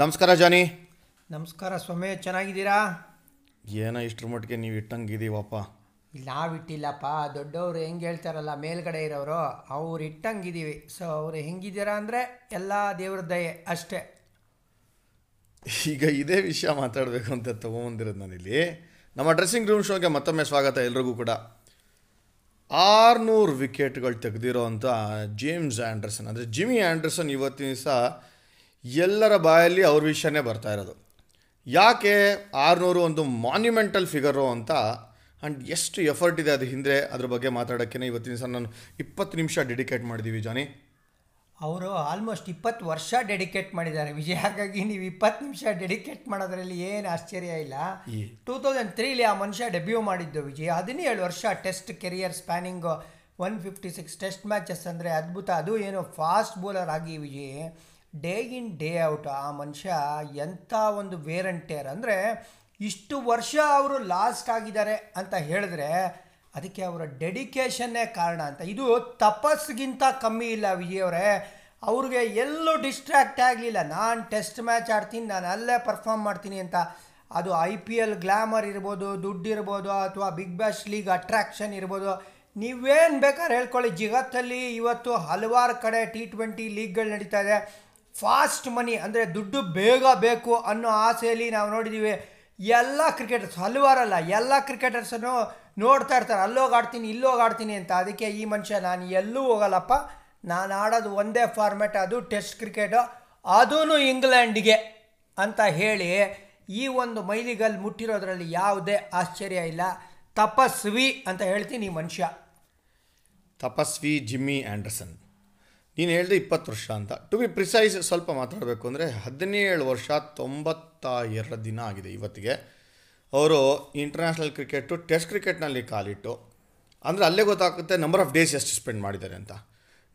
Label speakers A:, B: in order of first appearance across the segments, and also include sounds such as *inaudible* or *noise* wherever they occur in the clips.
A: ನಮಸ್ಕಾರ ಜಾನಿ.
B: ನಮಸ್ಕಾರ ಸ್ವಾಮಿ ಚೆನ್ನಾಗಿದ್ದೀರಾ?
A: ಏನೋ ಇಷ್ಟರ ಮಟ್ಟಿಗೆ ನೀವು ಇಟ್ಟಂಗಿದ್ದೀವಪ್ಪ.
B: ನಾವಿಟ್ಟಿಲ್ಲಪ್ಪ ದೊಡ್ಡವರು ಹೆಂಗೆ ಹೇಳ್ತಾರಲ್ಲ ಮೇಲ್ಗಡೆ ಇರೋರು ಅವ್ರು ಇಟ್ಟಂಗಿದ್ದೀವಿ. ಸೊ ಅವ್ರು ಹೆಂಗಿದ್ದೀರಾ ಅಂದರೆ ಎಲ್ಲ ದೇವ್ರ ದಯೆ ಅಷ್ಟೇ.
A: ಈಗ ಇದೇ ವಿಷಯ ಮಾತಾಡಬೇಕು ಅಂತ ತೊಗೊಂಬಂದಿರೋದು ನಾನಿಲ್ಲಿ. ನಮ್ಮ ಡ್ರೆಸ್ಸಿಂಗ್ ರೂಮ್ ಶೋಗೆ ಮತ್ತೊಮ್ಮೆ ಸ್ವಾಗತ ಎಲ್ರಿಗೂ ಕೂಡ. ಆರುನೂರು ವಿಕೆಟ್ಗಳು ತೆಗೆದಿರೋ ಅಂಥ ಜೇಮ್ಸ್ ಆ್ಯಂಡರ್ಸನ್ ಅಂದರೆ ಜಿಮ್ಮಿ ಆ್ಯಂಡರ್ಸನ್ ಇವತ್ತಿನ ದಿವಸ ಎಲ್ಲರ ಬಾಯಲ್ಲಿ ಅವ್ರ ವಿಷಯನೇ ಬರ್ತಾ ಇರೋದು. ಯಾಕೆ ಆರುನೂರು ಒಂದು ಮಾನ್ಯುಮೆಂಟಲ್ ಫಿಗರು ಅಂತ? ಆ್ಯಂಡ್ ಎಷ್ಟು ಎಫರ್ಟ್ ಇದೆ ಅದು ಹಿಂದೆ? ಅದ್ರ ಬಗ್ಗೆ ಮಾತಾಡೋಕ್ಕೆ ಇವತ್ತಿನ ದಿವಸ ನಾನು ಇಪ್ಪತ್ತು ನಿಮಿಷ ಡೆಡಿಕೇಟ್ ಮಾಡಿದ್ದೀವಿ ಜಾನಿ.
B: ಅವರು ಆಲ್ಮೋಸ್ಟ್ ಇಪ್ಪತ್ತು ವರ್ಷ ಡೆಡಿಕೇಟ್ ಮಾಡಿದ್ದಾರೆ. ವಿಜಯ್ ಹಾಗಾಗಿ ನೀವು ಇಪ್ಪತ್ತು ನಿಮಿಷ ಡೆಡಿಕೇಟ್ ಮಾಡೋದ್ರಲ್ಲಿ ಏನು ಆಶ್ಚರ್ಯ ಇಲ್ಲ. ಟೂ ತೌಸಂಡ್ ತ್ರೀಲಿ ಆ ಮನುಷ್ಯ ಡೆಬ್ಯೂ ಮಾಡಿದ್ದು ವಿಜಯ್. ಹದಿನೇಳು ವರ್ಷ test career spanning one fifty six test matches ಅಂದರೆ ಅದ್ಭುತ. ಅದು ಏನು ಫಾಸ್ಟ್ ಬೌಲರ್ ಆಗಿ Vijay. Day in day out ಆ ಮನುಷ್ಯ ಎಂಥ ಒಂದು ವೇರ್ ಅಂಡ್ ಟೇರ್ ಅಂದರೆ ಇಷ್ಟು ವರ್ಷ ಅವರು ಲಾಸ್ಟ್ ಆಗಿದ್ದಾರೆ ಅಂತ ಹೇಳಿದ್ರೆ ಅದಕ್ಕೆ ಅವರ ಡೆಡಿಕೇಶನ್ನೇ ಕಾರಣ ಅಂತ. ಇದು ತಪಸ್ಸಿಗಿಂತ ಕಮ್ಮಿ ಇಲ್ಲ ವಿಜಯವರೇ ಅವರೇ. ಅವ್ರಿಗೆ ಎಲ್ಲೂ ಡಿಸ್ಟ್ರ್ಯಾಕ್ಟ್ ಆಗಲಿಲ್ಲ. ನಾನು ಟೆಸ್ಟ್ ಮ್ಯಾಚ್ ಆಡ್ತೀನಿ, ನಾನು ಅಲ್ಲೇ ಪರ್ಫಾರ್ಮ್ ಮಾಡ್ತೀನಿ ಅಂತ. ಅದು ಐ ಪಿ ಎಲ್ ಗ್ಲಾಮರ್ ಇರ್ಬೋದು, ದುಡ್ಡು ಇರ್ಬೋದು, ಅಥವಾ ಬಿಗ್ ಬ್ಯಾಶ್ ಲೀಗ್ ಅಟ್ರಾಕ್ಷನ್ ಇರ್ಬೋದು. ನೀವೇನು ಬೇಕಾದ್ರೆ ಹೇಳ್ಕೊಳ್ಳಿ. ಜಗತ್ತಲ್ಲಿ ಇವತ್ತು ಹಲವಾರು ಕಡೆ ಟಿ ಟ್ವೆಂಟಿ ಲೀಗ್ಗಳು ನಡೀತಾ ಇದೆ. ಫಾಸ್ಟ್ ಮನಿ ಅಂದರೆ ದುಡ್ಡು ಬೇಗ ಬೇಕು ಅನ್ನೋ ಆಸೆಯಲ್ಲಿ ನಾವು ನೋಡಿದ್ದೀವಿ ಎಲ್ಲ ಕ್ರಿಕೆಟರ್ಸ್ ಹಲವಾರಲ್ಲ, ಎಲ್ಲ ಕ್ರಿಕೆಟರ್ಸನ್ನು ನೋಡ್ತಾ ಇರ್ತಾರೆ. ಅಲ್ಲೋಗಿ ಆಡ್ತೀನಿ ಇಲ್ಲೋಗಿ ಆಡ್ತೀನಿ ಅಂತ. ಅದಕ್ಕೆ ಈ ಮನುಷ್ಯ, ನಾನು ಎಲ್ಲೂ ಹೋಗಲ್ಲಪ್ಪ. ನಾನು ಆಡೋದು ಒಂದೇ ಫಾರ್ಮ್ಯಾಟ್ ಅದು ಟೆಸ್ಟ್ ಕ್ರಿಕೆಟು ಅದೂ ಇಂಗ್ಲೆಂಡ್ಗೆ ಅಂತ ಹೇಳಿ ಈ ಒಂದು ಮೈಲಿಗಲ್ಲಿ ಮುಟ್ಟಿರೋದ್ರಲ್ಲಿ ಯಾವುದೇ ಆಶ್ಚರ್ಯ ಇಲ್ಲ. ತಪಸ್ವಿ ಅಂತ ಹೇಳ್ತೀನಿ ಈ ಮನುಷ್ಯ.
A: ತಪಸ್ವಿ ಜಿಮ್ಮಿ ಆ್ಯಂಡರ್ಸನ್ ನೀನು ಹೇಳಿದೆ ಇಪ್ಪತ್ತು ವರ್ಷ ಅಂತ. ಟು ಬಿ ಪ್ರಿಸೈಸ್ ಸ್ವಲ್ಪ ಮಾತಾಡಬೇಕು ಅಂದರೆ ಹದಿನೇಳು ವರ್ಷ ತೊಂಬತ್ತ ಎರಡು ದಿನ ಆಗಿದೆ ಇವತ್ತಿಗೆ. ಅವರು ಇಂಟರ್ನ್ಯಾಷನಲ್ ಕ್ರಿಕೆಟು ಟೆಸ್ಟ್ ಕ್ರಿಕೆಟ್ನಲ್ಲಿ ಕಾಲಿಟ್ಟು ಅಂದರೆ ಅಲ್ಲೇ ಗೊತ್ತಾಗುತ್ತೆ ನಂಬರ್ ಆಫ್ ಡೇಸ್ ಎಷ್ಟು ಸ್ಪೆಂಡ್ ಮಾಡಿದ್ದಾರೆ ಅಂತ.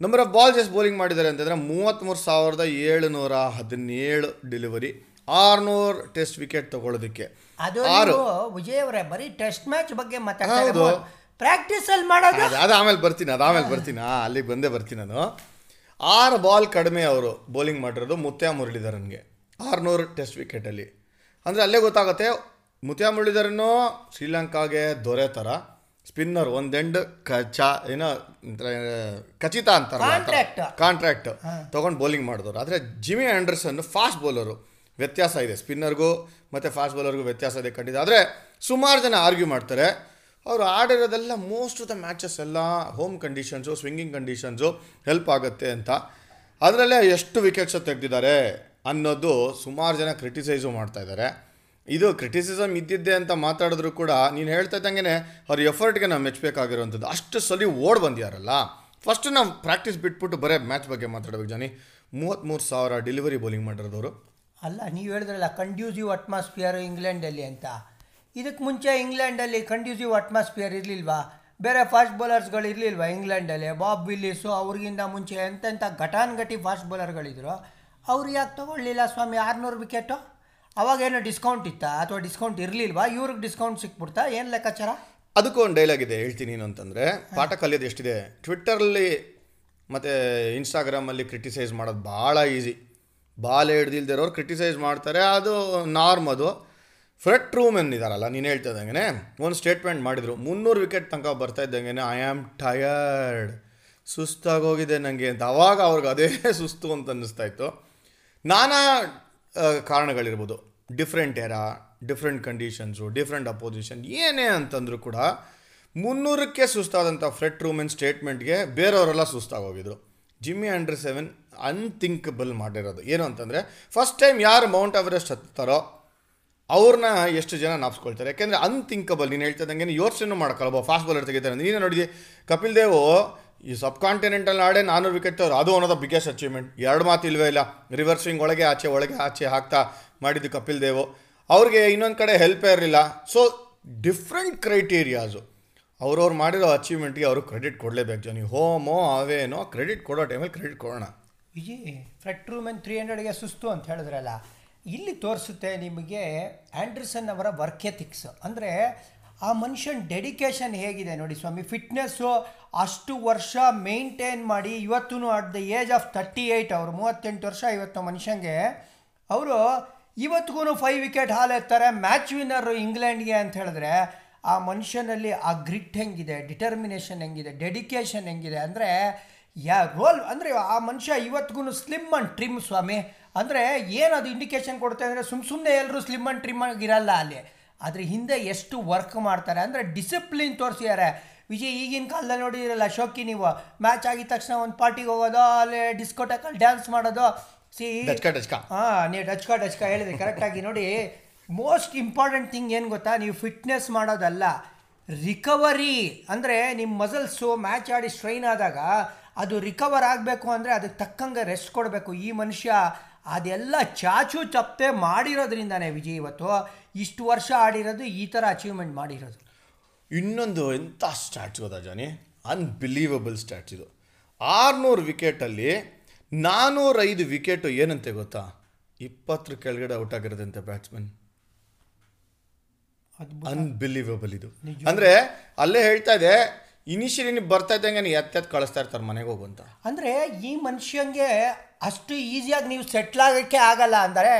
A: ನಂಬರ್ ಆಫ್ ಬಾಲ್ಸ್ ಎಷ್ಟು ಬೌಲಿಂಗ್ ಮಾಡಿದ್ದಾರೆ ಅಂತಂದರೆ ಮೂವತ್ತ್ಮೂರು ಸಾವಿರದ ಏಳುನೂರ ಹದಿನೇಳು ಡೆಲಿವರಿ ಆರುನೂರು ಟೆಸ್ಟ್ ವಿಕೆಟ್ ತಗೊಳ್ಳೋದಕ್ಕೆ.
B: ಅದು
A: ಆರು.
B: ವಿಜಯವರೇ ಬರೀ ಟೆಸ್ಟ್ ಮ್ಯಾಚ್ ಬಗ್ಗೆ
A: ಮಾತಾಡ್ತಾ.
B: ಪ್ರಾಕ್ಟೀಸ್ ಅಲ್ಲಿ ಮಾಡೋದು.
A: ಅದು ಆಮೇಲೆ ಬರ್ತೀನಿ ಅದು ಆಮೇಲೆ ಬರ್ತೀನಿ ಅಲ್ಲಿಗೆ ಬಂದೇ ಬರ್ತೀನಿ ನಾನು. ಆರು ಬಾಲ್ ಕಡಿಮೆ ಅವರು ಬೌಲಿಂಗ್ ಮಾಡಿರೋದು ಮುತ್ಯಾ ಮುರಳೀಧರನ್ಗೆ ಆರುನೂರು ಟೆಸ್ಟ್ ವಿಕೆಟಲ್ಲಿ ಅಂದರೆ ಅಲ್ಲೇ ಗೊತ್ತಾಗುತ್ತೆ ಮುತ್ಯಾ ಮುರಳೀಧರನು ಶ್ರೀಲಂಕಾಗೆ ದೊರೆ ಥರ ಸ್ಪಿನ್ನರ್ ಒಂದೆಂಡ್ ಕಚ ಏನೋ ಖಚಿತ
B: Contract.
A: ಕಾಂಟ್ರಾಕ್ಟ್ ತೊಗೊಂಡು ಬೌಲಿಂಗ್ ಮಾಡಿದವರು. ಆದರೆ ಜಿಮಿ ಆ್ಯಂಡರ್ಸನ್ ಫಾಸ್ಟ್ ಬೌಲರು ವ್ಯತ್ಯಾಸ ಇದೆ ಸ್ಪಿನ್ನರ್ಗೂ ಮತ್ತು ಫಾಸ್ಟ್ ಬೌಲರ್ಗೂ ವ್ಯತ್ಯಾಸ ಇದೆ ಕಂಡಿದೆ ಆದರೆ ಸುಮಾರು ಜನ ಆರ್ಗ್ಯೂ ಮಾಡ್ತಾರೆ ಅವರು ಆಡಿರೋದೆಲ್ಲ ಮೋಸ್ಟ್ ಆಫ್ ದ ಮ್ಯಾಚಸ್ ಎಲ್ಲ home conditions swinging conditions help ಆಗುತ್ತೆ ಅಂತ. ಅದರಲ್ಲೇ ಎಷ್ಟು ವಿಕೆಟ್ಸ್ ತೆಗೆದಿದ್ದಾರೆ ಅನ್ನೋದು ಸುಮಾರು ಜನ ಕ್ರಿಟಿಸೈಸು ಮಾಡ್ತಾ ಇದ್ದಾರೆ. ಇದು ಕ್ರಿಟಿಸಿಸಮ್ ಇದ್ದಿದ್ದೆ ಅಂತ ಮಾತಾಡಿದ್ರು ಕೂಡ ನೀನು ಹೇಳ್ತಾ ಇದ್ದಂಗೆ ಅವ್ರ ಎಫರ್ಟ್ಗೆ ನಾವು ಮೆಚ್ಚಬೇಕಾಗಿರುವಂಥದ್ದು ಅಷ್ಟು ಸಲ ಓಡ್ ಬಂದಿಯಾರಲ್ಲ. ಫಸ್ಟ್ ನಾವು ಪ್ರಾಕ್ಟೀಸ್ ಬಿಟ್ಬಿಟ್ಟು ಬರೀ ಮ್ಯಾಚ್ ಬಗ್ಗೆ ಮಾತಾಡ್ಬೇಕು ಜಾನಿ. ಮೂವತ್ತ್ಮೂರು ಸಾವಿರ ಡೆಲಿವರಿ ಬೌಲಿಂಗ್ ಮಾಡಿರೋದವರು.
B: ಅಲ್ಲ, ನೀವು ಹೇಳಿದ್ರಲ್ಲ ಕಂಡ್ಯೂಸಿವ್ ಅಟ್ಮಾಸ್ಫಿಯರ್ ಇಂಗ್ಲೆಂಡಲ್ಲಿ ಅಂತ. ಇದಕ್ಕೆ ಮುಂಚೆ ಇಂಗ್ಲೆಂಡಲ್ಲಿ ಕಂಡ್ಯೂಸಿವ್ ಅಟ್ಮಾಸ್ಫಿಯರ್ ಇರಲಿಲ್ವಾ? ಬೇರೆ ಫಾಸ್ಟ್ ಬೌಲರ್ಸ್ಗಳು ಇರಲಿಲ್ವಾ ಇಂಗ್ಲೆಂಡಲ್ಲಿ? ಬಾಬ್ ವಿಲ್ಲಿಸು ಅವ್ರಿಗಿಂತ ಮುಂಚೆ ಎಂತೆಂಥ ಘಟಾನ್ಘಟಿ ಫಾಸ್ಟ್ ಬೌಲರ್ಗಳಿದ್ರು ಅವ್ರು ಯಾಕೆ ತೊಗೊಳ್ಳಿಲ್ಲ ಸ್ವಾಮಿ? ಆರುನೂರು ವಿಕೆಟು ಅವಾಗೇನು ಡಿಸ್ಕೌಂಟ್ ಇತ್ತಾ? ಅಥವಾ ಡಿಸ್ಕೌಂಟ್ ಇರಲಿಲ್ವಾ? ಇವ್ರಿಗೆ ಡಿಸ್ಕೌಂಟ್ ಸಿಕ್ಬಿಡ್ತಾ? ಏನು ಲೆಕ್ಕಾಚಾರ?
A: ಅದಕ್ಕೂ ಒಂದು ಡೈಲಾಗ್ ಇದೆ ಹೇಳ್ತೀನಿ ಏನು ಅಂತಂದರೆ. ಪಾಠ ಕಲಿಯೋದು ಎಷ್ಟಿದೆ? ಟ್ವಿಟ್ಟರಲ್ಲಿ ಮತ್ತು ಇನ್ಸ್ಟಾಗ್ರಾಮಲ್ಲಿ ಕ್ರಿಟಿಸೈಸ್ ಮಾಡೋದು ಭಾಳ ಈಸಿ ಬಾಲ್ ಹಿಡ್ದಿಲ್ದಿರೋರು ಕ್ರಿಟಿಸೈಸ್ ಮಾಡ್ತಾರೆ ಅದು ನಾರ್ಮ್ ಅದು. ಫ್ರೆಟ್ ರೂಮೆನ್ ಇದಾರಲ್ಲ ನೀನು ಹೇಳ್ತಾ ಇದ್ದಂಗೆ ಒಂದು ಸ್ಟೇಟ್ಮೆಂಟ್ ಮಾಡಿದರು. ಮುನ್ನೂರು ವಿಕೆಟ್ ತನಕ ಬರ್ತಾ ಇದ್ದಂಗೆ ಐ ಆಮ್ ಟಯರ್ಡ್ ಸುಸ್ತಾಗೋಗಿದೆ ನನಗೆ ಅಂತ. ಅವಾಗ ಅವ್ರಿಗೆ ಅದೇ *laughs* ಸುಸ್ತು ಅಂತ ಅನ್ನಿಸ್ತಾ ಇತ್ತು. ನಾನಾ ಕಾರಣಗಳಿರ್ಬೋದು. Different era different conditions different opposition ಏನೇ ಅಂತಂದರೂ ಕೂಡ ಮುನ್ನೂರಕ್ಕೆ ಸುಸ್ತಾದಂಥ ಫ್ರೆಟ್ ರೂಮೆನ್ ಸ್ಟೇಟ್ಮೆಂಟ್ಗೆ ಬೇರೆಯವರೆಲ್ಲ ಸುಸ್ತಾಗೋಗಿದ್ರು. ಜಿಮ್ಮಿ ಅಂಡರ್ ಸೆವೆನ್ ಅನ್ಥಿಂಕಬಲ್ ಮಾಡಿರೋದು. ಏನು ಅಂತಂದರೆ ಫಸ್ಟ್ ಟೈಮ್ ಯಾರು ಮೌಂಟ್ ಎವರೆಸ್ಟ್ ಹತ್ತಾರೋ ಅವ್ರನ್ನ ಎಷ್ಟು ಜನ ನಾಪ್ಸ್ಕೊಳ್ತಾರೆ? ಯಾಕೆಂದರೆ ಅನ್ಥಿಂಕಬಲ್ ನೀನು ಹೇಳ್ತಿದ್ದಂಗೆ ಯೋಚನೆ ಒಬ್ಬ ಫಾಸ್ಟ್ ಬಾಲರ್ ತೆಗಿತಾರೆ ನೀನೇ ನೋಡಿದೆ ಕಪಿಲ್ ದೇವ್ ಈ ಸಬ್ ಕಾಂಟಿನೆಂಟಲ್ ಆಡೇ ನಾನ್ನೂರು ವಿಕೆಟ್ ತವ್ರು ಅದು one of the biggest achievement ಎರಡು ಮಾತು ಇಲ್ವೇ ಇಲ್ಲ. ರಿವರ್ಸಿಂಗ್ ಒಳಗೆ ಆಚೆ ಒಳಗೆ ಆಚೆ ಹಾಕ್ತಾ ಮಾಡಿದ್ದು ಕಪಿಲ್ ದೇವ್. ಅವ್ರಿಗೆ ಇನ್ನೊಂದು ಕಡೆ ಹೆಲ್ಪೇ ಇರಲಿಲ್ಲ. ಸೊ ಡಿಫ್ರೆಂಟ್ ಕ್ರೈಟೀರಿಯಾಸು ಅವ್ರವ್ರು ಮಾಡಿರೋ ಅಚೀವ್ಮೆಂಟ್ಗೆ ಅವರು ಕ್ರೆಡಿಟ್ ಕೊಡಲೇಬೇಕು ಜನ. ಹೋಮೋ, ಅವೇನೋ ಕ್ರೆಡಿಟ್ ಕೊಡೋ ಟೈಮಲ್ಲಿ ಕ್ರೆಡಿಟ್ ಕೊಡೋಣ.
B: ಈ ಫ್ರೆಟ್ ರೂಮೆನ್ ತ್ರೀ ಹಂಡ್ರೆಡ್ಗೆ ಸುಸ್ತು ಅಂತ ಹೇಳಿದ್ರಲ್ಲ. ಇಲ್ಲಿ ತೋರಿಸುತ್ತೆ ನಿಮಗೆ ಆ್ಯಂಡ್ರಸನ್ ಅವರ ವರ್ಕ್ ಎಥಿಕ್ಸ್ ಅಂದರೆ ಆ ಮನುಷ್ಯನ ಡೆಡಿಕೇಶನ್ ಹೇಗಿದೆ ನೋಡಿ ಸ್ವಾಮಿ ಫಿಟ್ನೆಸ್ಸು ಅಷ್ಟು ವರ್ಷ ಮೇಂಟೈನ್ ಮಾಡಿ ಇವತ್ತೂ at the age of thirty eight ಅವರು, ಮೂವತ್ತೆಂಟು ವರ್ಷ ಇವತ್ತು ಮನುಷ್ಯಂಗೆ. ಅವರು ಇವತ್ತಿಗೂ ಫೈವ್ ವಿಕೆಟ್ ಹಾಲು ಎತ್ತಾರೆ ಮ್ಯಾಚ್ ವಿನ್ನರು ಇಂಗ್ಲೆಂಡ್ಗೆ ಅಂತ ಹೇಳಿದ್ರೆ ಆ ಮನುಷ್ಯನಲ್ಲಿ ಆ ಗ್ರಿಟ್ ಹೆಂಗಿದೆ ಡಿಟರ್ಮಿನೇಷನ್ ಹೆಂಗಿದೆ ಡೆಡಿಕೇಶನ್ ಹೆಂಗಿದೆ ಅಂದರೆ, ಯಾ ರೋಲ್ ಅಂದರೆ ಆ ಮನುಷ್ಯ ಇವತ್ತಿಗೂ ಸ್ಲಿಮ್ ಅಂಡ್ ಟ್ರಿಮ್ ಸ್ವಾಮಿ. ಅಂದರೆ ಏನು ಅದು ಇಂಡಿಕೇಶನ್ ಕೊಡುತ್ತೆ ಅಂದರೆ ಸುಮ್ಮ ಸುಮ್ಮನೆ ಎಲ್ಲರೂ ಸ್ಲಿಮ್ ಆ್ಯಂಡ್ ಟ್ರಿಮ್ ಆಗಿರಲ್ಲ ಅಲ್ಲಿ. ಅದ್ರ ಹಿಂದೆ ಎಷ್ಟು ವರ್ಕ್ ಮಾಡ್ತಾರೆ ಅಂದರೆ ಡಿಸಿಪ್ಲಿನ್ ತೋರಿಸಿದ್ದಾರೆ ವಿಜಯ್ ಈಗಿನ ಕಾಲದಲ್ಲಿ ನೋಡಿದಿರಲ್ಲ ಶೋಕಿ ನೀವು. ಮ್ಯಾಚ್ ಆಗಿದ ತಕ್ಷಣ ಒಂದು ಪಾರ್ಟಿಗೆ ಹೋಗೋದು ಅಲ್ಲಿ ಡಿಸ್ಕೋಟೆಕಲ್ಲಿ ಡ್ಯಾನ್ಸ್ ಮಾಡೋದು. ಸಿ ಹಾಂ ನೀವು ಡಚ್ಕ ಡಚ್ಕ ಹೇಳಿದ್ರಿ ಕರೆಕ್ಟಾಗಿ ನೋಡಿ. ಮೋಸ್ಟ್ ಇಂಪಾರ್ಟೆಂಟ್ ಥಿಂಗ್ ಏನು ಗೊತ್ತಾ? ನೀವು ಫಿಟ್ನೆಸ್ ಮಾಡೋದಲ್ಲ. ರಿಕವರಿ ಅಂದರೆ ನಿಮ್ಮ ಮಸಲ್ಸು ಮ್ಯಾಚ್ ಆಡಿ ಸ್ಟ್ರೈನ್ ಆದಾಗ ಅದು ರಿಕವರ್ ಆಗಬೇಕು ಅಂದರೆ ಅದಕ್ಕೆ ತಕ್ಕಂಗೆ ರೆಸ್ಟ್ ಕೊಡಬೇಕು. ಈ ಮನುಷ್ಯ ಅದೆಲ್ಲ ಚಾಚು ಚಪ್ಪೆ ಮಾಡಿರೋದ್ರಿಂದನೇ ವಿಜಯ್ ಇವತ್ತು ಇಷ್ಟು ವರ್ಷ ಆಡಿರೋದು ಈ ಥರ ಅಚೀವ್ಮೆಂಟ್ ಮಾಡಿರೋದು.
A: ಇನ್ನೊಂದು ಎಂಥ ಸ್ಟ್ಯಾಟ್ಸ್ ಗೊತ್ತಾ ಜಾನಿ? ಅನ್ಬಿಲೀವಬಲ್ ಸ್ಟ್ಯಾಟ್ಸ್ ಇದು. ಆರುನೂರು ವಿಕೆಟಲ್ಲಿ ನಾನ್ನೂರೈದು ವಿಕೆಟು ಏನಂತೆ ಗೊತ್ತಾ? ಇಪ್ಪತ್ತರ ಕೆಳಗಡೆ ಔಟ್ ಆಗಿರೋದಂತೆ ಬ್ಯಾಟ್ಸ್ಮನ್ ಅನ್ಬಿಲೀವಬಲ್ ಇದು. ಅಂದರೆ ಅಲ್ಲೇ ಹೇಳ್ತಾ ಇದೆ ಇನಿಷಿಯಲಿ ಬರ್ತಾ ಇದ್ದಂಗೆ ಎತ್ತೆತ್ತು ಕಳಿಸ್ತಾ ಇರ್ತಾರೆ ಮನೆಗೆ ಹೋಗು ಅಂತ.
B: ಅಂದರೆ ಈ ಮನುಷ್ಯಂಗೆ ಅಷ್ಟು ಈಸಿಯಾಗಿ ನೀವು ಸೆಟ್ಲ್ ಆಗೋಕ್ಕೆ ಆಗಲ್ಲ ಅಂದರೆ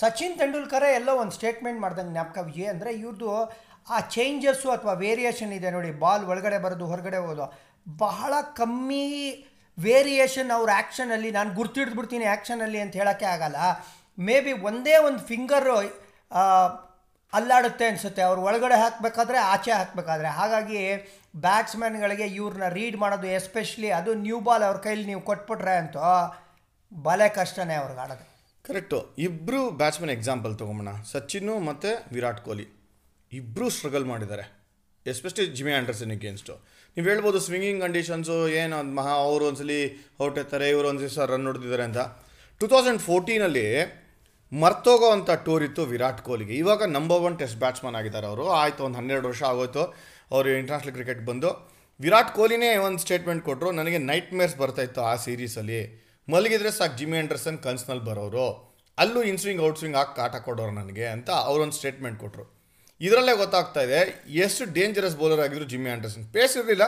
B: ಸಚಿನ್ ತೆಂಡೂಲ್ಕರೇ ಎಲ್ಲೋ ಒಂದು ಸ್ಟೇಟ್ಮೆಂಟ್ ಮಾಡ್ದಂಗೆ ಜ್ಞಾಪಕ ವಿಜಯ್ ಅಂದರೆ ಇವ್ರದ್ದು ಆ ಚೇಂಜಸ್ಸು ಅಥವಾ ವೇರಿಯೇಷನ್ ಇದೆ ನೋಡಿ ಬಾಲ್ ಒಳಗಡೆ ಬರೋದು, ಹೊರಗಡೆ ಹೋದು ಬಹಳ ಕಮ್ಮಿ ವೇರಿಯೇಷನ್ ಅವ್ರ ಆ್ಯಕ್ಷನಲ್ಲಿ ನಾನು ಗುರ್ತಿಡ್ದುಬಿಡ್ತೀನಿ ಆ್ಯಕ್ಷನಲ್ಲಿ ಅಂತ ಹೇಳೋಕ್ಕೆ ಆಗಲ್ಲ. ಮೇ ಬಿ ಒಂದೇ ಒಂದು ಫಿಂಗರು ಅಲ್ಲಾಡುತ್ತೆ ಅನಿಸುತ್ತೆ. ಅವ್ರು ಒಳಗಡೆ ಹಾಕಬೇಕಾದ್ರೆ ಆಚೆ ಹಾಕಬೇಕಾದ್ರೆ. ಹಾಗಾಗಿ ಬ್ಯಾಟ್ಸ್ಮನ್ಗಳಿಗೆ ಇವ್ರನ್ನ ರೀಡ್ ಮಾಡೋದು ಎಸ್ಪೆಷಲಿ ಅದು ನ್ಯೂ ಬಾಲ್ ಅವ್ರ ಕೈಲಿ ನೀವು ಕೊಟ್ಬಿಟ್ರೆ ಅಂತೂ ಬಲೆ ಕಷ್ಟನೇ ಅವ್ರಿಗೆ ಆಡೋದು.
A: ಕರೆಕ್ಟು. ಇಬ್ಬರು ಬ್ಯಾಟ್ಸ್ಮನ್ ಎಕ್ಸಾಂಪಲ್ ತೊಗೊಂಬೋಣ. ಸಚಿನ್ನು ಮತ್ತು ವಿರಾಟ್ ಕೊಹ್ಲಿ. ಇಬ್ಬರೂ ಸ್ಟ್ರಗಲ್ ಮಾಡಿದ್ದಾರೆ. ಎಸ್ಪೆಷಲಿ ಜಿಮಿ ಆ್ಯಂಡರ್ಸನ್ ಅಗೇನ್ಸ್ಟು ನೀವು ಹೇಳ್ಬೋದು ಸ್ವಿಂಗಿಂಗ್ ಕಂಡೀಷನ್ಸು ಏನು ಅದು ಮಹಾ ಅವರು ಒಂದ್ಸಲಿ ಔಟ್ ಎತ್ತಾರೆ, ಇವರು ಒಂದು ದಿವಸ ರನ್ ಹೊಡೆದಿದ್ದಾರೆ ಅಂತ. ಟೂ ತೌಸಂಡ್ ಫೋರ್ಟೀನಲ್ಲಿ ಮರ್ತೋಗೋ ಅಂಥ ಟೂರ್ ಇತ್ತು ವಿರಾಟ್ ಕೊಹ್ಲಿಗೆ. ಇವಾಗ ನಂಬರ್ ಒನ್ ಟೆಸ್ಟ್ ಬ್ಯಾಟ್ಸ್ಮನ್ ಆಗಿದ್ದಾರೆ ಅವರು. ಆಯಿತು, ಒಂದು ಹನ್ನೆರಡು ವರ್ಷ ಆಗೋಯ್ತು. ಅವರು ಇಂಟರ್ನ್ಯಾಷನಲ್ ಕ್ರಿಕೆಟ್ ಬಂದು. ವಿರಾಟ್ ಕೊಹ್ಲಿನೇ ಒಂದು ಸ್ಟೇಟ್ಮೆಂಟ್ ಕೊಟ್ಟರು ನನಗೆ ನೈಟ್ ಮೇರ್ಸ್ ಬರ್ತಾಯಿತ್ತು ಆ ಸೀರೀಸಲ್ಲಿ ಮಲಗಿದ್ರೆ ಸಾಕು ಜಿಮ್ಮಿ ಆ್ಯಂಡರ್ಸನ್ ಕನ್ಸ್ನಲ್ಲಿ ಬರೋರು. ಅಲ್ಲೂ ಇನ್ ಸ್ವಿಂಗ್ ಔಟ್ ಸ್ವಿಂಗ್ ಹಾಕಿ ಕಾಟ ಕೊಡೋರು ನನಗೆ ಅಂತ ಅವರೊಂದು ಸ್ಟೇಟ್ಮೆಂಟ್ ಕೊಟ್ಟರು ಇದರಲ್ಲೇ ಗೊತ್ತಾಗ್ತಾ ಇದೆ, ಎಷ್ಟು ಡೇಂಜರಸ್ ಬೌಲರ್ ಆಗಿದ್ರು ಜಿಮ್ಮಿ ಆ್ಯಂಡರ್ಸನ್ ಪೇಸ್ ಇರಲಿಲ್ಲ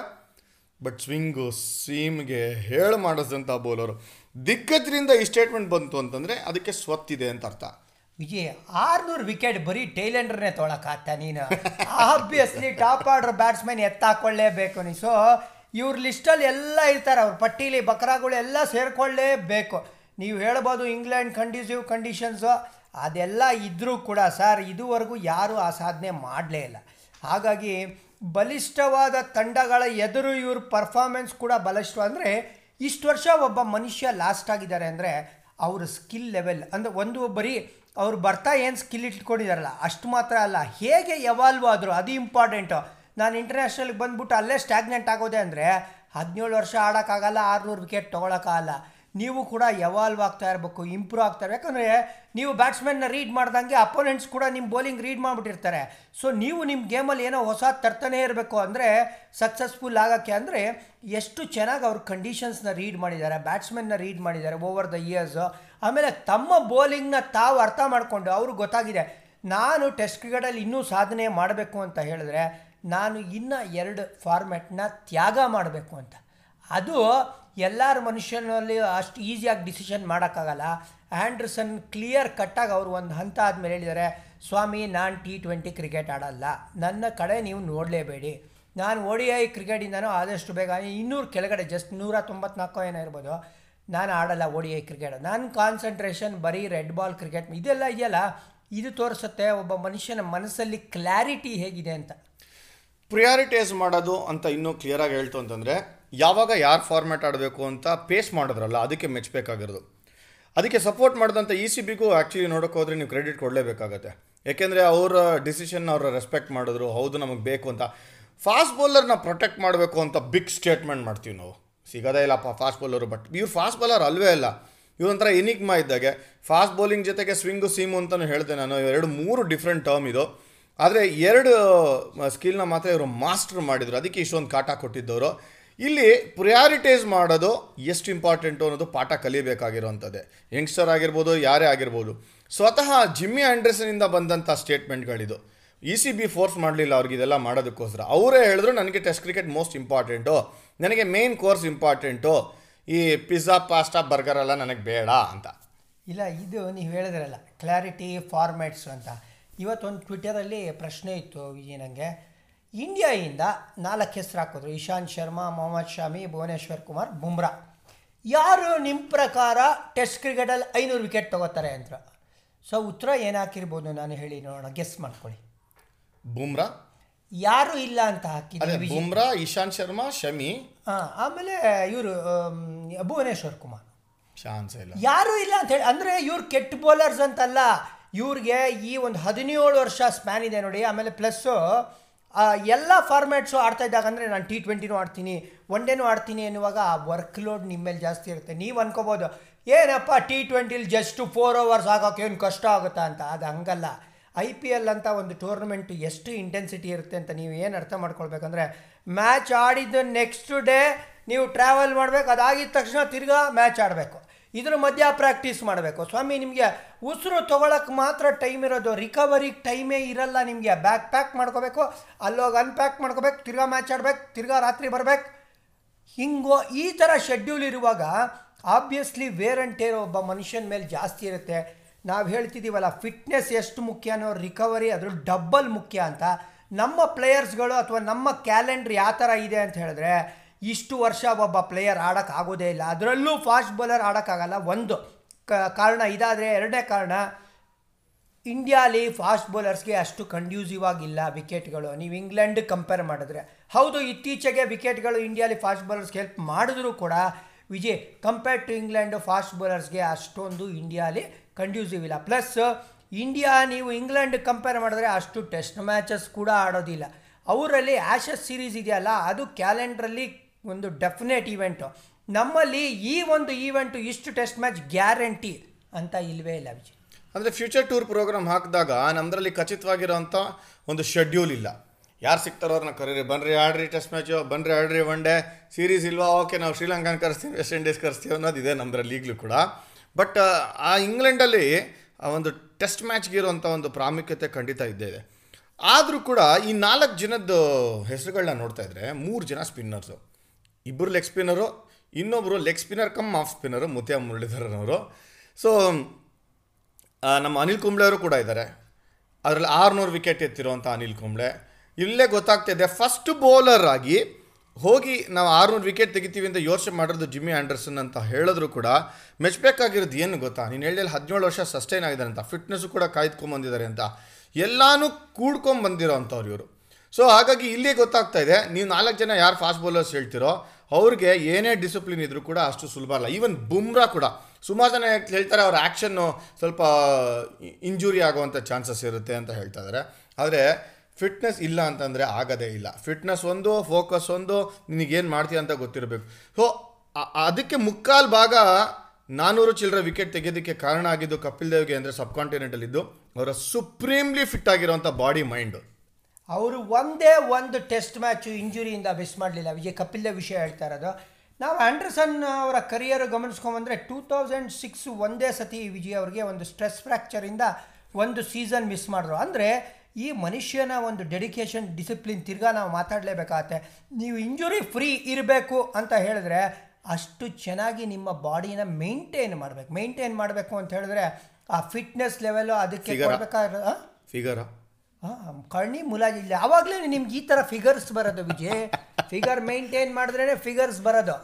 A: ಬಟ್ ಸ್ವಿಂಗು ಸೀಮ್ಗೆ ಹೇಳಿ ಮಾಡಿಸಿದಂಥ ಬೌಲರು ದಿಗ್ಗಜರಿಂದ ಈ ಸ್ಟೇಟ್ಮೆಂಟ್ ಬಂತು ಅಂತಂದರೆ ಅದಕ್ಕೆ ಸ್ವತ್ತಿದೆ ಅಂತ ಅರ್ಥ.
B: ಈ ಆರ್ನೂರು ವಿಕೆಟ್ ಬರೀ ಟೈಲೆಂಡ್ರನ್ನೇ ತೊಳಕಾತ ನೀನು. ಆಬ್ವಿಯಸ್ಲಿ ಟಾಪ್ ಆರ್ಡರ್ ಬ್ಯಾಟ್ಸ್ಮನ್ ಎತ್ತಾಕೊಳ್ಳೇಬೇಕು ನೀ ಸೊ ಇವ್ರ ಲಿಸ್ಟಲ್ಲಿ ಎಲ್ಲ ಇರ್ತಾರೆ ಅವ್ರ ಪಟ್ಟೀಲಿ, ಬಕ್ರಾಗಳು ಎಲ್ಲ ಸೇರಿಕೊಳ್ಳೇಬೇಕು. ನೀವು ಹೇಳ್ಬೋದು ಇಂಗ್ಲೆಂಡ್ ಕಂಡೀಸಿವ್ ಕಂಡೀಷನ್ಸು ಅದೆಲ್ಲ ಇದ್ದರೂ ಕೂಡ ಸರ್, ಇದುವರೆಗೂ ಯಾರೂ ಆ ಸಾಧನೆ ಮಾಡಲೇ ಇಲ್ಲ. ಹಾಗಾಗಿ ಬಲಿಷ್ಠವಾದ ತಂಡಗಳ ಎದುರು ಇವ್ರ ಪರ್ಫಾರ್ಮೆನ್ಸ್ ಕೂಡ ಬಲಿಷ್ಠ ಅಂದರೆ, ಇಷ್ಟು ವರ್ಷ ಒಬ್ಬ ಮನುಷ್ಯ ಲಾಸ್ಟ್ ಆಗಿದ್ದಾರೆ ಅಂದರೆ, ಅವ್ರ ಸ್ಕಿಲ್ ಲೆವೆಲ್ ಅಂದರೆ ಒಂದು ಬರೀ ಅವ್ರು ಬರ್ತಾ ಏನು ಸ್ಕಿಲ್ ಇಟ್ಕೊಂಡಿದಾರಲ್ಲ ಅಷ್ಟು ಮಾತ್ರ ಅಲ್ಲ, ಹೇಗೆ ಎವಾಲ್ವ್ ಆದರು ಅದು ಇಂಪಾರ್ಟೆಂಟು ನಾನು ಇಂಟರ್ನ್ಯಾಷನಲ್ಗೆ ಬಂದ್ಬಿಟ್ಟು ಅಲ್ಲೇ ಸ್ಟ್ಯಾಗ್ನೆಂಟ್ ಆಗೋದೆ ಅಂದರೆ ಹದಿನೇಳು ವರ್ಷ ಆಡೋಕ್ಕಾಗಲ್ಲ, ಆರುನೂರು ವಿಕೆಟ್ ತೊಗೊಳಕ್ಕಾಗಲ್ಲ. ನೀವು ಕೂಡ ಎವಾಲ್ವ್ ಆಗ್ತಾ ಇರಬೇಕು ಇಂಪ್ರೂವ್ ಆಗ್ತಾ ಇರಬೇಕು. ಯಾಕಂದರೆ ನೀವು ಬ್ಯಾಟ್ಸ್ಮನ್ನ ರೀಡ್ ಮಾಡ್ದಂಗೆ ಅಪೋನೆಂಟ್ಸ್ ಕೂಡ ನಿಮ್ಮ ಬೌಲಿಂಗ್ ರೀಡ್ ಮಾಡಿಬಿಟ್ಟಿರ್ತಾರೆ. ಸೊ ನೀವು ನಿಮ್ಮ ಗೇಮಲ್ಲಿ ಏನೋ ಹೊಸ ತರ್ತಾನೆ ಇರಬೇಕು ಅಂದರೆ ಸಕ್ಸಸ್ಫುಲ್ ಆಗೋಕ್ಕೆ ಅಂದರೆ ಎಷ್ಟು ಚೆನ್ನಾಗಿ ಅವ್ರ ಕಂಡೀಷನ್ಸ್ನ ರೀಡ್ ಮಾಡಿದ್ದಾರೆ ಬ್ಯಾಟ್ಸ್ಮನ್ನ ರೀಡ್ ಮಾಡಿದ್ದಾರೆ ಓವರ್ ದ ಇಯರ್ಸು ಆಮೇಲೆ ತಮ್ಮ ಬೌಲಿಂಗ್ನ ತಾವು ಅರ್ಥ ಮಾಡಿಕೊಂಡು ಅವ್ರಿಗೆ ಗೊತ್ತಾಗಿದೆ. ನಾನು ಟೆಸ್ಟ್ ಕ್ರಿಕೆಟಲ್ಲಿ ಇನ್ನೂ ಸಾಧನೆ ಮಾಡಬೇಕು ಅಂತ ಹೇಳಿದ್ರೆ ನಾನು ಇನ್ನು ಎರಡು ಫಾರ್ಮ್ಯಾಟ್ನ ತ್ಯಾಗ ಮಾಡಬೇಕು ಅಂತ. ಅದು ಎಲ್ಲರ ಮನುಷ್ಯನಲ್ಲಿ ಅಷ್ಟು ಈಸಿಯಾಗಿ ಡಿಸಿಷನ್ ಮಾಡೋಕ್ಕಾಗಲ್ಲ. ಆ್ಯಂಡ್ರಸನ್ ಕ್ಲಿಯರ್ ಕಟ್ಟಾಗಿ ಅವರು ಒಂದು ಹಂತ ಆದಮೇಲೆ ಹೇಳಿದ್ದಾರೆ ಸ್ವಾಮಿ, ನಾನು ಟಿ ಟ್ವೆಂಟಿ ಕ್ರಿಕೆಟ್ ಆಡಲ್ಲ. ನನ್ನ ಕಡೆ ನೀವು ನೋಡಲೇಬೇಡಿ. ನಾನು ಒ ಡಿ ಐ ಕ್ರಿಕೆಟಿಂದನೂ ಆದಷ್ಟು ಬೇಗ, ಇನ್ನೂರು ಕೆಳಗಡೆ ಜಸ್ಟ್ ನೂರ ತೊಂಬತ್ನಾಲ್ಕು ಏನೋ ಇರ್ಬೋದು, ನಾನು ಆಡಲ್ಲ ಒ ಡಿ ಐ ಕ್ರಿಕೆಟ್ ನನ್ನ ಕಾನ್ಸಂಟ್ರೇಷನ್ ಬರೀ ರೆಡ್ ಬಾಲ್ ಕ್ರಿಕೆಟ್ ಇದೆಲ್ಲ ಇದೆಯಲ್ಲ? ಇದು ತೋರಿಸುತ್ತೆ, ಒಬ್ಬ ಮನುಷ್ಯನ ಮನಸ್ಸಲ್ಲಿ ಕ್ಲಾರಿಟಿ ಹೇಗಿದೆ ಅಂತ.
A: ಪ್ರಿಯಾರಿಟೈಸ್ ಮಾಡೋದು ಅಂತ ಇನ್ನೂ ಕ್ಲಿಯರಾಗಿ ಹೇಳ್ತು ಅಂತಂದರೆ, ಯಾವಾಗ ಯಾರು ಫಾರ್ಮ್ಯಾಟ್ ಆಡಬೇಕು ಅಂತ ಪೇಸ್ ಮಾಡಿದ್ರಲ್ಲ, ಅದಕ್ಕೆ ಮೆಚ್ಚಬೇಕಾಗಿರೋದು ಅದಕ್ಕೆ ಸಪೋರ್ಟ್ ಮಾಡಿದಂಥ ಇ ಸಿ ಬಿಗೂ ಆ್ಯಕ್ಚುಲಿ ನೋಡೋಕೆ ಹೋದರೆ ನೀವು ಕ್ರೆಡಿಟ್ ಕೊಡಲೇಬೇಕಾಗತ್ತೆ. ಯಾಕೆಂದರೆ ಅವರ ಡಿಸಿಷನ್ ಅವರ ರೆಸ್ಪೆಕ್ಟ್ ಮಾಡಿದ್ರು, ಹೌದು ನಮಗೆ ಬೇಕು ಅಂತ. ಫಾಸ್ಟ್ ಬೌಲರ್ನ ಪ್ರೊಟೆಕ್ಟ್ ಮಾಡಬೇಕು ಅಂತ ಬಿಗ್ ಸ್ಟೇಟ್ಮೆಂಟ್ ಮಾಡ್ತೀವಿ ನಾವು. ಸಿಗೋದೇ ಇಲ್ಲಪ್ಪ ಫಾಸ್ಟ್ ಬೌಲರು ಬಟ್ ಇವ್ರು ಫಾಸ್ಟ್ ಬೌಲರ್ ಅಲ್ವೇ ಅಲ್ಲ ಇವೊಂಥರ ಎನಿಗ್ಮಾ ಇದ್ದಾಗೆ. ಫಾಸ್ಟ್ ಬೌಲಿಂಗ್ ಜೊತೆಗೆ ಸ್ವಿಂಗು ಸೀಮು ಅಂತಲೂ ಹೇಳಿದೆ ನಾನು. ಎರಡು ಮೂರು ಡಿಫ್ರೆಂಟ್ ಟರ್ಮ್ ಇದು. ಆದರೆ ಎರಡು ಸ್ಕಿಲ್ನ ಮಾತ್ರ ಇವರು ಮಾಸ್ಟರ್ ಮಾಡಿದರು. ಅದಕ್ಕೆ ಇಷ್ಟೊಂದು ಕಾಟ ಕೊಟ್ಟಿದ್ದವರು. ಇಲ್ಲಿ ಪ್ರಿಯಾರಿಟೈಸ್ ಮಾಡೋದು ಎಷ್ಟು ಇಂಪಾರ್ಟೆಂಟು ಅನ್ನೋದು ಪಾಠ ಕಲಿಬೇಕಾಗಿರೋವಂಥದ್ದೇ. ಯಂಗ್ಸ್ಟರ್ ಆಗಿರ್ಬೋದು, ಯಾರೇ ಆಗಿರ್ಬೋದು. ಸ್ವತಃ ಜಿಮ್ಮಿ ಆ್ಯಂಡ್ರಸನಿಂದ ಬಂದಂಥ ಸ್ಟೇಟ್ಮೆಂಟ್ಗಳಿದು ಇ ಸಿ ಬಿ ಫೋರ್ಸ್ ಮಾಡಲಿಲ್ಲ ಅವ್ರಿಗೆ ಇದೆಲ್ಲ ಮಾಡೋದಕ್ಕೋಸ್ಕರ. ಅವರೇ ಹೇಳಿದ್ರು, ನನಗೆ ಟೆಸ್ಟ್ ಕ್ರಿಕೆಟ್ ಮೋಸ್ಟ್ ಇಂಪಾರ್ಟೆಂಟು ನನಗೆ ಮೇನ್ ಕೋರ್ಸ್ ಇಂಪಾರ್ಟೆಂಟು ಈ ಪಿಜ್ಜಾ ಪಾಸ್ಟಾ ಬರ್ಗರ್ ಎಲ್ಲ ನನಗೆ ಬೇಡ ಅಂತ.
B: ಇಲ್ಲ, ಇದು ನೀವು ಹೇಳಿದ್ರಲ್ಲ ಕ್ಲಾರಿಟಿ ಫಾರ್ಮ್ಯಾಟ್ಸ್ ಅಂತ. ಇವತ್ತೊಂದು ಟ್ವಿಟರಲ್ಲಿ ಪ್ರಶ್ನೆ ಇತ್ತು ನನಗೆ ಇಂಡಿಯಾಯಿಂದ ನಾಲ್ಕು ಹೆಸರು ಹಾಕಿದ್ರು. ಇಶಾಂತ್ ಶರ್ಮಾ ಮೊಹಮ್ಮದ್ ಶಾಮಿ ಭುವನೇಶ್ವರ್ ಕುಮಾರ್ ಬುಮ್ರಾ. ಯಾರು ನಿಮ್ಮ ಪ್ರಕಾರ ಟೆಸ್ಟ್ ಕ್ರಿಕೆಟಲ್ಲಿ ಐನೂರು ವಿಕೆಟ್ ತೊಗೋತಾರೆ ಅಂತ? ಸೊ ಉತ್ತರ ಏನಾಕಿರ್ಬೋದು ಹಾಕಿರ್ಬೋದು ನಾನು ಹೇಳಿ ನೋಡೋಣ. ಗೆಸ್ ಮಾಡ್ಕೊಳ್ಳಿ.
A: ಬುಮ್ರಾ?
B: ಯಾರು ಇಲ್ಲ ಅಂತ ಹಾಕಿದ್ರು
A: ಬುಮ್ರಾ ಇಶಾಂತ್ ಶರ್ಮಾ ಶಮಿ.
B: ಹಾಂ ಆಮೇಲೆ ಇವರು ಭುವನೇಶ್ವರ್ ಕುಮಾರ್.
A: ಚಾನ್ಸ್ ಇಲ್ಲ.
B: ಯಾರೂ ಇಲ್ಲ ಅಂತ ಹೇಳಿ ಅಂದರೆ ಇವ್ರು ಕೆಟ್ಟ ಬೌಲರ್ಸ್ ಅಂತಲ್ಲ ಇವ್ರಿಗೆ ಈ ಒಂದು ಹದಿನೇಳು ವರ್ಷ ಸ್ಪ್ಯಾನ್ ಇದೆ ನೋಡಿ, ಆಮೇಲೆ ಪ್ಲಸ್ಸು ಎಲ್ಲ ಫಾರ್ಮ್ಯಾಟ್ಸು ಆಡ್ತಾ ಇದ್ದಾಗ ಅಂದರೆ ನಾನು ಟಿ ಟ್ವೆಂಟಿನೂ ಆಡ್ತೀನಿ ಒನ್ ಡೇನೂ ಆಡ್ತೀನಿ ಎನ್ನುವಾಗ ಆ ವರ್ಕ್ ಲೋಡ್ ನಿಮ್ಮ ಜಾಸ್ತಿ ಇರುತ್ತೆ. ನೀವು ಅನ್ಕೋಬೋದು, ಏನಪ್ಪ ಟಿ ಟ್ವೆಂಟಿಲಿ ಜಸ್ಟು ಫೋರ್ ಅವರ್ಸ್ ಆಗೋಕೆ ಏನು ಕಷ್ಟ ಆಗುತ್ತಾ ಅಂತ? ಅದು ಹಂಗಲ್ಲ. ಐ ಪಿ ಎಲ್ ಅಂತ ಒಂದು ಟೂರ್ನಮೆಂಟ್ ಎಷ್ಟು ಇಂಟೆನ್ಸಿಟಿ ಇರುತ್ತೆ ಅಂತ ನೀವು ಏನು ಅರ್ಥ ಮಾಡ್ಕೊಳ್ಬೇಕಂದ್ರೆ ಮ್ಯಾಚ್ ಆಡಿದ್ದು ನೆಕ್ಸ್ಟ್ ಡೇ ನೀವು ಟ್ರಾವೆಲ್ ಮಾಡಬೇಕು, ಅದಾಗಿದ ತಕ್ಷಣ ತಿರ್ಗಾ ಮ್ಯಾಚ್ ಆಡಬೇಕು. ಇದ್ರ ಮಧ್ಯ ಪ್ರಾಕ್ಟೀಸ್ ಮಾಡಬೇಕು. ಸ್ವಾಮಿ, ನಿಮಗೆ ಉಸಿರು ತೊಗೊಳಕ್ಕೆ ಮಾತ್ರ ಟೈಮ್ ಇರೋದು. ರಿಕವರಿಗೆ ಟೈಮೇ ಇರಲ್ಲ ನಿಮಗೆ. ಬ್ಯಾಗ್ ಪ್ಯಾಕ್ ಮಾಡ್ಕೋಬೇಕು. ಅಲ್ಲೋಗಿ ಅನ್ಪ್ಯಾಕ್ ಮಾಡ್ಕೋಬೇಕು. ತಿರ್ಗಾ ಮ್ಯಾಚ್ ಆಡ್ಬೇಕು. ತಿರ್ಗಾ ರಾತ್ರಿ ಬರಬೇಕು. ಹಿಂಗೋ ಈ ಥರ ಶೆಡ್ಯೂಲ್ ಇರುವಾಗ ಆಬ್ವಿಯಸ್ಲಿ ವೇರ್ ಆ್ಯಂಡ್ ಒಬ್ಬ ಮನುಷ್ಯನ ಮೇಲೆ ಜಾಸ್ತಿ ಇರುತ್ತೆ. ನಾವು ಹೇಳ್ತಿದ್ದೀವಲ್ಲ ಫಿಟ್ನೆಸ್ ಎಷ್ಟು ಮುಖ್ಯನೋ ರಿಕವರಿ ಅದ್ರ ಡಬ್ಬಲ್ ಮುಖ್ಯ ಅಂತ. ನಮ್ಮ ಪ್ಲೇಯರ್ಸ್ಗಳು ಅಥವಾ ನಮ್ಮ ಕ್ಯಾಲೆಂಡ್ರ್ ಯಾವ ಥರ ಇದೆ ಅಂತ ಹೇಳಿದ್ರೆ ಇಷ್ಟು ವರ್ಷ ಒಬ್ಬ ಪ್ಲೇಯರ್ ಆಡೋಕ್ಕೆ ಆಗೋದೇ ಇಲ್ಲ. ಅದರಲ್ಲೂ ಫಾಸ್ಟ್ ಬೌಲರ್ ಆಡೋಕ್ಕಾಗಲ್ಲ ಒಂದು ಕಾರಣ ಇದಾದರೆ ಎರಡನೇ ಕಾರಣ ಇಂಡಿಯಾಲಿ ಫಾಸ್ಟ್ ಬೌಲರ್ಸ್ಗೆ ಅಷ್ಟು ಕಂಡ್ಯೂಸಿವ್ ಆಗಿಲ್ಲ ವಿಕೆಟ್ಗಳು ನೀವು ಇಂಗ್ಲೆಂಡ್ ಕಂಪೇರ್ ಮಾಡಿದ್ರೆ. ಹೌದು, ಇತ್ತೀಚೆಗೆ ವಿಕೆಟ್ಗಳು ಇಂಡಿಯಾಲಿ ಫಾಸ್ಟ್ ಬೌಲರ್ಸ್ಗೆ ಹೆಲ್ಪ್ ಮಾಡಿದ್ರು ಕೂಡ Vijay compare to England fast ಬೌಲರ್ಸ್ಗೆ ಅಷ್ಟೊಂದು ಇಂಡಿಯಾಲಿ ಕಂಡ್ಯೂಸಿವ್ ಇಲ್ಲ. ಪ್ಲಸ್ ಇಂಡಿಯಾ ನೀವು ಇಂಗ್ಲೆಂಡ್ ಕಂಪೇರ್ ಮಾಡಿದ್ರೆ ಅಷ್ಟು ಟೆಸ್ಟ್ ಮ್ಯಾಚಸ್ ಕೂಡ ಆಡೋದಿಲ್ಲ. ಅವರಲ್ಲಿ ಆ್ಯಶಸ್ ಸೀರೀಸ್ ಇದೆಯಲ್ಲ, ಅದು ಕ್ಯಾಲೆಂಡ್ರಲ್ಲಿ ಒಂದು ಡೆಫಿನೆಟ್ ಈವೆಂಟು ನಮ್ಮಲ್ಲಿ ಈ ಒಂದು ಈವೆಂಟು ಇಷ್ಟು ಟೆಸ್ಟ್ ಮ್ಯಾಚ್ ಗ್ಯಾರಂಟಿ ಅಂತ ಇಲ್ವೇ ಇಲ್ಲ ವಿಜಯ್.
A: ಅಂದರೆ ಫ್ಯೂಚರ್ ಟೂರ್ ಪ್ರೋಗ್ರಾಮ್ ಹಾಕಿದಾಗ ನಮ್ಮದ್ರಲ್ಲಿ ಖಚಿತವಾಗಿರೋಂಥ ಒಂದು ಶೆಡ್ಯೂಲ್ ಇಲ್ಲ. ಯಾರು ಸಿಗ್ತಾರೋ ಅವ್ರನ್ನ ಕರೀರಿ. ಬನ್ರಿ ಆಡ್ರಿ ಟೆಸ್ಟ್ ಮ್ಯಾಚು ಬನ್ರಿ ಆಡ್ರಿ ಒನ್ ಡೇ ಸೀರೀಸ್ ಇಲ್ವಾ? ಓಕೆ ನಾವು ಶ್ರೀಲಂಕಾನ ಕರೆಸ್ತೀವಿ ವೆಸ್ಟ್ ಇಂಡೀಸ್ ಕರೆಸ್ತೀವಿ ಅನ್ನೋದಿದೆ ನಮ್ಮದ್ರಲ್ಲಿ ಈಗಲೂ ಕೂಡ. ಬಟ್ ಆ ಇಂಗ್ಲೆಂಡಲ್ಲಿ ಆ ಒಂದು ಟೆಸ್ಟ್ ಮ್ಯಾಚ್ಗೆ ಇರುವಂಥ ಒಂದು ಪ್ರಾಮುಖ್ಯತೆ ಖಂಡಿತ ಇದ್ದೇ ಇದೆ. ಆದರೂ ಕೂಡ ಈ ನಾಲ್ಕು ಜನದ್ದು ಹೆಸರುಗಳನ್ನ ನೋಡ್ತಾ ಇದ್ರೆ ಮೂರು ಜನ ಸ್ಪಿನ್ನರ್ಸು ಇಬ್ಬರು ಲೆಗ್ ಸ್ಪಿನ್ನರು ಇನ್ನೊಬ್ಬರು leg spinner cum off spinner Muttiah ಮುರಳೀಧರನವರು. So ಆ, ನಮ್ಮ ಅನಿಲ್ ಕುಂಬ್ಳೆ ಅವರು ಕೂಡ ಇದ್ದಾರೆ. ಅದರಲ್ಲಿ ಆರುನೂರು ವಿಕೆಟ್ ಎತ್ತಿರುವಂಥ ಅನಿಲ್ ಕುಂಬ್ಳೆ. ಇಲ್ಲೇ ಗೊತ್ತಾಗ್ತಿದೆ ಫಸ್ಟ್ ಬೌಲರ್ ಆಗಿ ಹೋಗಿ ನಾವು ಆರುನೂರು ವಿಕೆಟ್ ತೆಗಿತೀವಿ ಅಂತ ಯೋಚನೆ ಮಾಡಿರೋದು ಜಿಮ್ಮಿ ಆ್ಯಂಡರ್ಸನ್ ಅಂತ ಹೇಳಿದ್ರು ಕೂಡ ಮೆಚ್ಚಬೇಕಾಗಿರೋದು ಏನು ಗೊತ್ತಾ? ನೀನು ಹೇಳಿದಲ್ಲಿ ಹದಿನೇಳು ವರ್ಷ ಸಸ್ಟೈನ್ ಆಗಿದ್ದಾರೆ ಅಂತ ಫಿಟ್ನೆಸ್ಸು ಕೂಡ ಕಾಯ್ದುಕೊಂಬಂದಿದ್ದಾರೆ ಅಂತ. ಎಲ್ಲಾನು ಕೂಡ್ಕೊಂಬಂದಿರೋ ಅಂಥವ್ರು ಇವರು. ಸೊ ಹಾಗಾಗಿ ಇಲ್ಲೇ ಗೊತ್ತಾಗ್ತಾ ಇದೆ ನೀವು ನಾಲ್ಕು ಜನ ಯಾರು ಫಾಸ್ಟ್ ಬೌಲರ್ಸ್ ಹೇಳ್ತಿರೋ ಅವ್ರಿಗೆ ಏನೇ ಡಿಸಿಪ್ಲಿನ್ ಇದ್ರೂ ಕೂಡ ಅಷ್ಟು ಸುಲಭ ಅಲ್ಲ. ಈವನ್ ಬುಮ್ರಾ ಕೂಡ. ಸುಮಾರು ಜನ ಹೇಳ್ತಾರೆ ಅವ್ರ ಆ್ಯಕ್ಷನ್ನು ಸ್ವಲ್ಪ ಇಂಜುರಿ ಆಗುವಂಥ ಚಾನ್ಸಸ್ ಇರುತ್ತೆ ಅಂತ ಹೇಳ್ತಾ ಇದ್ದಾರೆ ಆದರೆ ಫಿಟ್ನೆಸ್ ಇಲ್ಲ ಅಂತಂದರೆ ಆಗೋದೇ ಇಲ್ಲ. ಫಿಟ್ನೆಸ್ ಒಂದು ಫೋಕಸ್ ಒಂದು, ನಿನಗೇನು ಮಾಡ್ತೀಯ ಅಂತ ಗೊತ್ತಿರಬೇಕು. ಸೊ ಅದಕ್ಕೆ ಮುಕ್ಕಾಲು ಭಾಗ ನಾನ್ನೂರು ಚಿಲ್ಲರೆ ವಿಕೆಟ್ ತೆಗೆಯೋದಕ್ಕೆ ಕಾರಣ ಆಗಿದ್ದು ಕಪಿಲ್ ದೇವ್ಗೆ ಅಂದರೆ ಸಬ್ ಕಾಂಟಿನೆಂಟಲ್ಲಿದ್ದು ಅವರ ಸುಪ್ರೀಮ್ಲಿ ಫಿಟ್ ಬಾಡಿ ಮೈಂಡು
B: ಅವರು ಒಂದೇ ಒಂದು ಟೆಸ್ಟ್ ಮ್ಯಾಚು ಇಂಜುರಿಯಿಂದ ಮಿಸ್ ಮಾಡಲಿಲ್ಲ. ವಿಜಯ್ ಕಪಿಲ್ ದೇವ್ ವಿಷಯ ಹೇಳ್ತಾ ಇರೋದು. ನಾವು ಆಂಡರ್ಸನ್ ಅವರ ಕರಿಯರ್ ಗಮನಿಸ್ಕೊಂಬಂದರೆ ಟೂ ತೌಸಂಡ್ ಸಿಕ್ಸ್ ಒಂದೇ ಸತಿ ವಿಜಯ್ ಅವರಿಗೆ ಒಂದು ಸ್ಟ್ರೆಸ್ ಫ್ರ್ಯಾಕ್ಚರಿಂದ ಒಂದು ಸೀಸನ್ ಮಿಸ್ ಮಾಡಿದ್ರು. ಅಂದರೆ ಈ ಮನುಷ್ಯನ ಒಂದು ಡೆಡಿಕೇಶನ್ ಡಿಸಿಪ್ಲಿನ್ ತಿರ್ಗಾ ನಾವು ಮಾತಾಡಲೇಬೇಕಾಗತ್ತೆ. ನೀವು ಇಂಜುರಿ ಫ್ರೀ ಇರಬೇಕು ಅಂತ ಹೇಳಿದ್ರೆ ಅಷ್ಟು ಚೆನ್ನಾಗಿ ನಿಮ್ಮ ಬಾಡಿನ ಮೇಂಟೈನ್ ಮಾಡಬೇಕು. ಮೇಂಟೈನ್ ಮಾಡಬೇಕು ಅಂತ ಹೇಳಿದ್ರೆ ಆ ಫಿಟ್ನೆಸ್ ಲೆವೆಲು ಅದಕ್ಕೆ. ಕೊಡಬೇಕಾಗಿರೋ
A: ಫಿಗರ.
B: ಹಾಂ ಕಣ್ಣಿ ಮುಲಾಜಿಲ್ಲ ಆವಾಗಲೇ ನಿಮ್ಗೆ ಈ ಥರ ಫಿಗರ್ಸ್ ಬರೋದು ವಿಜಯ್. ಫಿಗರ್ ಮೇಂಟೈನ್ ಮಾಡಿದ್ರೇ ಫಿಗರ್ಸ್ ಬರೋದು.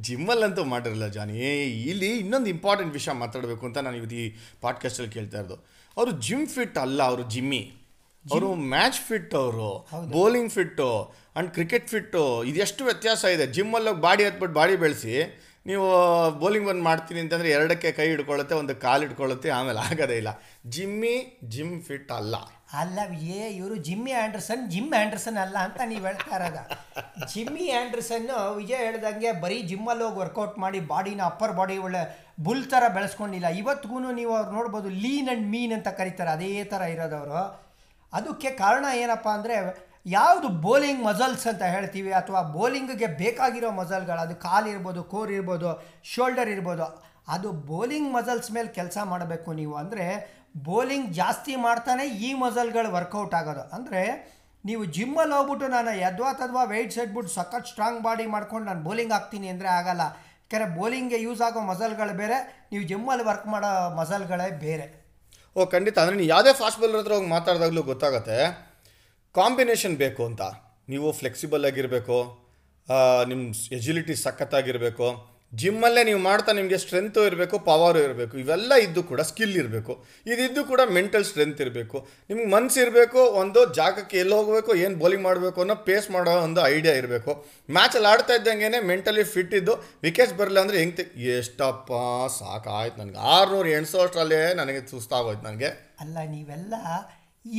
A: ಜಿಮ್ಮಲ್ಲಂತೂ ಮಾಡಿರಲ್ಲ ಜಾನಿ. ಇಲ್ಲಿ ಇನ್ನೊಂದು ಇಂಪಾರ್ಟೆಂಟ್ ವಿಷಯ ಮಾತಾಡಬೇಕು ಅಂತ ನಾನು ಇವತ್ತು ಈ ಪಾಡ್ಕಾಸ್ಟಲ್ಲಿ ಕೇಳ್ತಾ ಇರೋದು. ಅವರು ಜಿಮ್ ಫಿಟ್ ಅಲ್ಲ ಅವರು ಜಿಮ್ಮಿ. ಅವರು ಮ್ಯಾಚ್ ಫಿಟ್ ಅವರು bowling fit and cricket fit ಇದೆಷ್ಟು ವ್ಯತ್ಯಾಸ ಇದೆ. ಜಿಮ್ಮಲ್ಲಿ ಬಾಡಿ ಹತ್ಬಿಟ್ಟು ಬಾಡಿ ಬೆಳೆಸಿ ನೀವು ಬೌಲಿಂಗ್ ಬಂದು ಮಾಡ್ತೀನಿ ಅಂತಂದರೆ ಎರಡಕ್ಕೆ ಕೈ ಹಿಡ್ಕೊಳ್ಳುತ್ತೆ, ಒಂದು ಕಾಲು ಹಿಡ್ಕೊಳ್ಳುತ್ತೆ, ಆಮೇಲೆ ಆಗೋದೇ ಇಲ್ಲ. ಜಿಮ್ಮಿ, ಜಿಮ್ ಫಿಟ್ ಅಲ್ಲ.
B: ಅಲ್ಲ, ಏ, ಇವರು ಜಿಮ್ಮಿ ಆ್ಯಂಡ್ರಸನ್ ಜಿಮ್ ಆ್ಯಂಡ್ರಸನ್ ಅಲ್ಲ ಅಂತ ನೀವು ಹೇಳ್ತಾ ಇರೋದ. ಜಿಮ್ಮಿ ಆ್ಯಂಡ್ರಸನ್ನು ವಿಜಯ್ ಹೇಳ್ದಂಗೆ ಬರೀ ಜಿಮ್ಮಲ್ಲಿ ಹೋಗಿ ವರ್ಕೌಟ್ ಮಾಡಿ ಬಾಡಿನ ಅಪ್ಪರ್ ಬಾಡಿ ಒಳ್ಳೆ ಬುಲ್ ಥರ ಬೆಳೆಸ್ಕೊಂಡಿಲ್ಲ. ಇವತ್ತಿಗೂ ನೀವು ಅವ್ರು ನೋಡ್ಬೋದು ಲೀನ್ ಆ್ಯಂಡ್ ಮೀನ್ ಅಂತ ಕರೀತಾರೆ. ಅದೇ ಥರ ಇರೋದವರು. ಅದಕ್ಕೆ ಕಾರಣ ಏನಪ್ಪ ಅಂದರೆ ಯಾವುದು ಬೌಲಿಂಗ್ ಮಸಲ್ಸ್ ಅಂತ ಹೇಳ್ತೀವಿ ಅಥವಾ ಬೌಲಿಂಗ್ಗೆ ಬೇಕಾಗಿರೋ ಮಸಲ್ಗಳು ಅದು ಕಾಲು ಇರ್ಬೋದು ಕೋರ್ ಇರ್ಬೋದು ಶೋಲ್ಡರ್ ಇರ್ಬೋದು, ಅದು ಬೌಲಿಂಗ್ ಮಸಲ್ಸ್ ಮೇಲೆ ಕೆಲಸ ಮಾಡಬೇಕು ನೀವು ಅಂದರೆ ಬೌಲಿಂಗ್ ಜಾಸ್ತಿ ಮಾಡ್ತಾನೆ ಈ ಮಸಲ್ಗಳು ವರ್ಕೌಟ್ ಆಗೋದು. ಅಂದರೆ ನೀವು ಜಿಮ್ಮಲ್ಲಿ ಹೋಗ್ಬಿಟ್ಟು ನಾನು ಯದ್ವಾ ತದ್ವಾ ವೆಯ್ಟ್ಸ್ ಇಟ್ಬಿಟ್ಟು ಸಖತ್ ಸ್ಟ್ರಾಂಗ್ ಬಾಡಿ ಮಾಡ್ಕೊಂಡು ನಾನು ಬೌಲಿಂಗ್ ಹಾಕ್ತೀನಿ ಅಂದರೆ ಆಗಲ್ಲ. ಯಾಕಂದರೆ ಬೌಲಿಂಗ್ಗೆ ಯೂಸ್ ಆಗೋ ಮಸಲ್ಗಳು ಬೇರೆ, ನೀವು ಜಿಮ್ಮಲ್ಲಿ ವರ್ಕ್ ಮಾಡೋ ಮಸಲ್ಗಳೇ ಬೇರೆ.
A: ಓ, ಖಂಡಿತ. ಅಂದರೆ ನೀವು ಯಾವುದೇ ಫಾಸ್ಟ್ ಬೌಲರ್ ಹತ್ರ ಹೋಗಿ ಮಾತಾಡಿದಾಗಲೂ ಗೊತ್ತಾಗತ್ತೆ. ಕಾಂಬಿನೇಷನ್ ಬೇಕು ಅಂತ. ನೀವು ಫ್ಲೆಕ್ಸಿಬಲ್ ಆಗಿರಬೇಕು ನಿಮ್ಮ ಎಜಿಲಿಟಿ ಸಖತ್ತಾಗಿರಬೇಕು ಜಿಮ್ಮಲ್ಲೇ ನೀವು ಮಾಡ್ತಾ ನಿಮಗೆ ಸ್ಟ್ರೆಂತು ಇರಬೇಕು ಪವರು ಇರಬೇಕು, ಇವೆಲ್ಲ ಇದ್ದು ಕೂಡ ಸ್ಕಿಲ್ ಇರಬೇಕು. ಇದಿದ್ದು ಕೂಡ ಮೆಂಟಲ್ ಸ್ಟ್ರೆಂತ್ ಇರಬೇಕು. ನಿಮ್ಗೆ ಮನ್ಸು ಇರಬೇಕು, ಒಂದು ಜಾಗಕ್ಕೆ ಎಲ್ಲಿ ಹೋಗಬೇಕು, ಏನು ಬೌಲಿಂಗ್ ಮಾಡಬೇಕು ಅನ್ನೋ ಪೇಸ್ ಮಾಡೋ ಒಂದು ಐಡಿಯಾ ಇರಬೇಕು. ಮ್ಯಾಚಲ್ಲಿ ಆಡ್ತಾ ಇದ್ದಂಗೆ ಮೆಂಟಲಿ ಫಿಟ್ ಇದ್ದು ವಿಕೆಟ್ಸ್ ಬರಲಿಲ್ಲ ಅಂದರೆ ಹೆಂಗೆ ಎಷ್ಟಪ್ಪ, ಸಾಕಾಯ್ತು ನನಗೆ. ಆರುನೂರು ಎಣ್ಸೋ ಅಷ್ಟರಲ್ಲೇ ನನಗೆ ಸುಸ್ತಾಗೋಯ್ತು ನನಗೆ.
B: ಅಲ್ಲ, ನೀವೆಲ್ಲ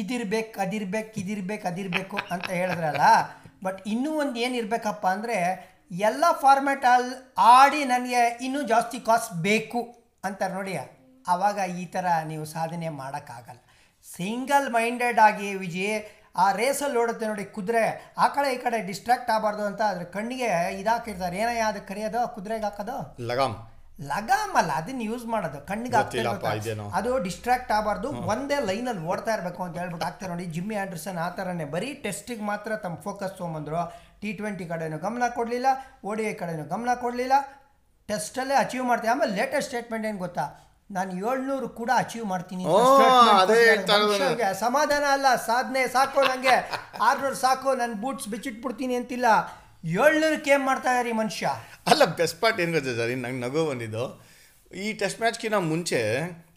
B: ಇದಿರ್ಬೇಕು, ಅದಿರ್ಬೇಕು, ಇದಿರ್ಬೇಕು, ಅದಿರಬೇಕು ಅಂತ ಹೇಳಿದ್ರಲ್ಲ ಬಟ್ ಇನ್ನೂ ಒಂದು ಏನಿರಬೇಕಪ್ಪ ಅಂದರೆ ಎಲ್ಲ ಫಾರ್ಮ್ಯಾಟಲ್ಲಿ ಆಡಿ ನನಗೆ ಇನ್ನೂ ಜಾಸ್ತಿ ಕಾಸ್ಟ್ ಬೇಕು ಅಂತಾರೆ ನೋಡಿ ಆವಾಗ ಈ ಥರ ನೀವು ಸಾಧನೆ ಮಾಡೋಕ್ಕಾಗಲ್ಲ. ಸಿಂಗಲ್ ಮೈಂಡೆಡ್ ಆಗಿ ವಿಜಿ, ಆ ರೇಸಲ್ಲಿ ಓಡುತ್ತೆ ನೋಡಿ, ಕುದುರೆ, ಆ ಕಡೆ ಈ ಕಡೆ ಡಿಸ್ಟ್ರಾಕ್ಟ್ ಆಗಬಾರ್ದು ಅಂತ ಅದ್ರ ಕಣ್ಣಿಗೆ ಇದಾಕಿರ್ತಾರೆ ಏನಯ್ಯ ಅದಕ್ಕೆ ಕರೆಯೋದು, ಕುದುರೆಗೆ ಹಾಕೋದು?
A: ಲಗಾಮ್.
B: ಲಗಾಮ್ ಅಲ್ಲ ಅದನ್ನ ಯೂಸ್ ಮಾಡೋದು. ಕಣ್ಣಿಗೆ ಆಗ್ತಾ
A: ಗೊತ್ತಿಲ್ಲಪ್ಪ,
B: ಇರ್ಬೇಕು.
A: ಇದೇನೋ.
B: ಅದು ಡಿಸ್ಟ್ರಾಕ್ಟ್ ಆಗಬಾರ್ದು. ಒಂದೇ ಲೈನಲ್ಲಿ ಓಡ್ತಾ ಇರಬೇಕು ಅಂತ ಹೇಳ್ಬಿಟ್ಟು ಆಗ್ತಾರೆ ನೋಡಿ ಜಿಮ್ಮಿ ಆಂಡರ್ಸನ್ ಆ ಥರನೇ ಬರೀ ಟೆಸ್ಟಿಗೆ ಮಾತ್ರ ತಮ್ಮ ಫೋಕಸ್ ತೊಗೊಂಬಂದ್ರು. ಟಿ ಟ್ವೆಂಟಿ ಕಡೆನೂ ಗಮನ ಕೊಡಲಿಲ್ಲ ಓ ಡಿ ಐ ಕಡೆನೂ ಗಮನ ಕೊಡಲಿಲ್ಲ. ಟೆಸ್ಟಲ್ಲೇ ಅಚೀವ್ ಮಾಡ್ತೀನಿ ಆಮೇಲೆ ಲೇಟೆಸ್ಟ್ ಸ್ಟೇಟ್ಮೆಂಟ್ ಏನು ಗೊತ್ತಾ? ನಾನು ಏಳ್ನೂರು ಕೂಡ ಅಚೀವ್ ಮಾಡ್ತೀನಿ
A: ನಾನು.
B: ಸಮಾಧಾನ ಅಲ್ಲ. ಸಾಧನೆ ಸಾಕು ನನಗೆ ಆರ್ನೂರು ಸಾಕು ನನ್ನ ಬೂಟ್ಸ್ ಬಿಚ್ಚಿಟ್ಬಿಡ್ತೀನಿ ಅಂತಿಲ್ಲ. ಏಳ್ನೂರಕ್ಕೆ ಏನು ಮಾಡ್ತಾ ಇದ್ದಾರೆ ಈ ಮನುಷ್ಯ?
A: ಅಲ್ಲ ಬೆಸ್ಟ್ ಪಾರ್ಟ್ ಏನು ಗೊತ್ತಾ ಸರ್? ನಂಗೆ ನಗು ಬಂದಿದ್ದು. ಈ ಟೆಸ್ಟ್ ಮ್ಯಾಚ್ಗಿಂತ ಮುಂಚೆ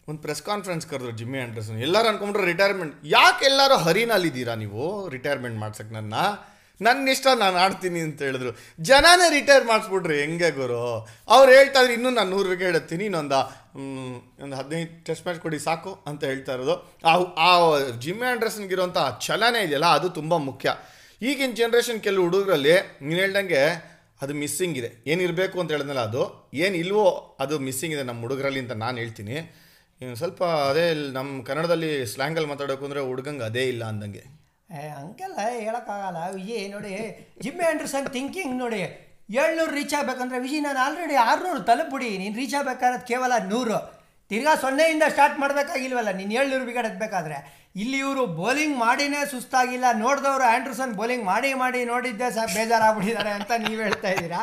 A: ಒಂದು ಪ್ರೆಸ್ ಕಾನ್ಫರೆನ್ಸ್ ಕರೆದ್ರು ಜಿಮ್ಮಿ ಆ್ಯಂಡ್ರಸನ್ ಎಲ್ಲರೂ ಅನ್ಕೊಂಡ್ರು ರಿಟೈರ್ಮೆಂಟ್ ಯಾಕೆ ಎಲ್ಲರೂ ಹರಿನಲ್ಲಿದ್ದೀರಾ ನೀವು? ರಿಟೈರ್ಮೆಂಟ್ ಮಾಡ್ಸಕ್ಕೆ ನನ್ನ? ನನ್ನ ಇಷ್ಟ, ನಾನು ಆಡ್ತೀನಿ ಅಂತ ಹೇಳಿದ್ರು. ಜನನೇ ರಿಟೈರ್ ಮಾಡಿಸ್ಬಿಟ್ರಿ. ಹೆಂಗೆ ಗುರು? ಅವ್ರು ಹೇಳ್ತಾ ಇದ್ರು, ಇನ್ನೂ ನಾನು ನೂರು ವಿಕೆಟ್ ಎತ್ತೀನಿ ಇನ್ನೊಂದು ಒಂದು ಹದಿನೈದು ಟೆಸ್ಟ್ ಮ್ಯಾಚ್ ಕೊಡಿ, ಸಾಕು, ಅಂತ ಹೇಳ್ತಾ ಇರೋದು. ಆ ಜಿಮ್ಮಿ ಆಂಡರ್ಸನ್ಗಿರೋಂಥ ಚಲನೆ ಇದೆಯಲ್ಲ, ಅದು ತುಂಬ ಮುಖ್ಯ. ಈಗಿನ ಜನ್ರೇಷನ್ ಕೆಲವು ಹುಡುಗರಲ್ಲಿ ನೀನು ಹೇಳ್ದಂಗೆ ಅದು ಮಿಸ್ಸಿಂಗ್ ಇದೆ. ಏನಿರಬೇಕು ಅಂತ ಹೇಳಿದ್ನಲ್ಲ ಅದು? ಏನು ಇಲ್ವೋ ಅದು ಮಿಸ್ಸಿಂಗ್ ಇದೆ ನಮ್ಮ ಹುಡುಗರಲ್ಲಿ ಅಂತ ನಾನು ಹೇಳ್ತೀನಿ. ಸ್ವಲ್ಪ ಅದೇ ನಮ್ಮ ಕನ್ನಡದಲ್ಲಿ ಸ್ಲ್ಯಾಂಗಲ್ಲಿ ಮಾತಾಡೋಕು ಅಂದರೆ ಹುಡುಗಂಗೆ ಅದೇ ಇಲ್ಲ ಅಂದಂಗೆ.
B: ಹಂಗೆಲ್ಲ ಹೇಳೋಕ್ಕಾಗಲ್ಲ. ವಿಜಯ್, ನೋಡಿ ಜಿಮ್ಮಿ ಆಂಡರ್ಸನ್ ಥಿಂಕಿಂಗ್ ನೋಡಿ, ಏಳ್ನೂರು ರೀಚ್ ಆಗಬೇಕಂದ್ರೆ ವಿಜಯ್, ನಾನು ಆಲ್ರೆಡಿ ಆರುನೂರು ತಲುಪಿಡಿ ನೀನು ರೀಚ್ ಆಗಬೇಕಾದ್ರೆ ಕೇವಲ ನೂರು. ತಿರ್ಗಾ ಸೊನ್ನೆಯಿಂದ ಸ್ಟಾರ್ಟ್ ಮಾಡಬೇಕಾಗಿಲ್ವಲ್ಲ? ನೀನು ಏಳ್ನೂರು ವಿಕೆಟ್ ಎತ್ತಬೇಕಾದ್ರೆ ಇಲ್ಲಿ ಇವರು ಬೌಲಿಂಗ್ ಮಾಡಿನೇ ಸುಸ್ತಾಗಿಲ್ಲ. ನೋಡಿದವರು ಆ್ಯಂಡ್ರಸನ್ ಬೌಲಿಂಗ್ ಮಾಡಿ ಮಾಡಿ ನೋಡಿದ್ದೆ ಸಹ ಬೇಜಾರಾಗ್ಬಿಟ್ಟಿದ್ದಾರೆ ಅಂತ ನೀವು ಹೇಳ್ತಾ ಇದ್ದೀರಾ?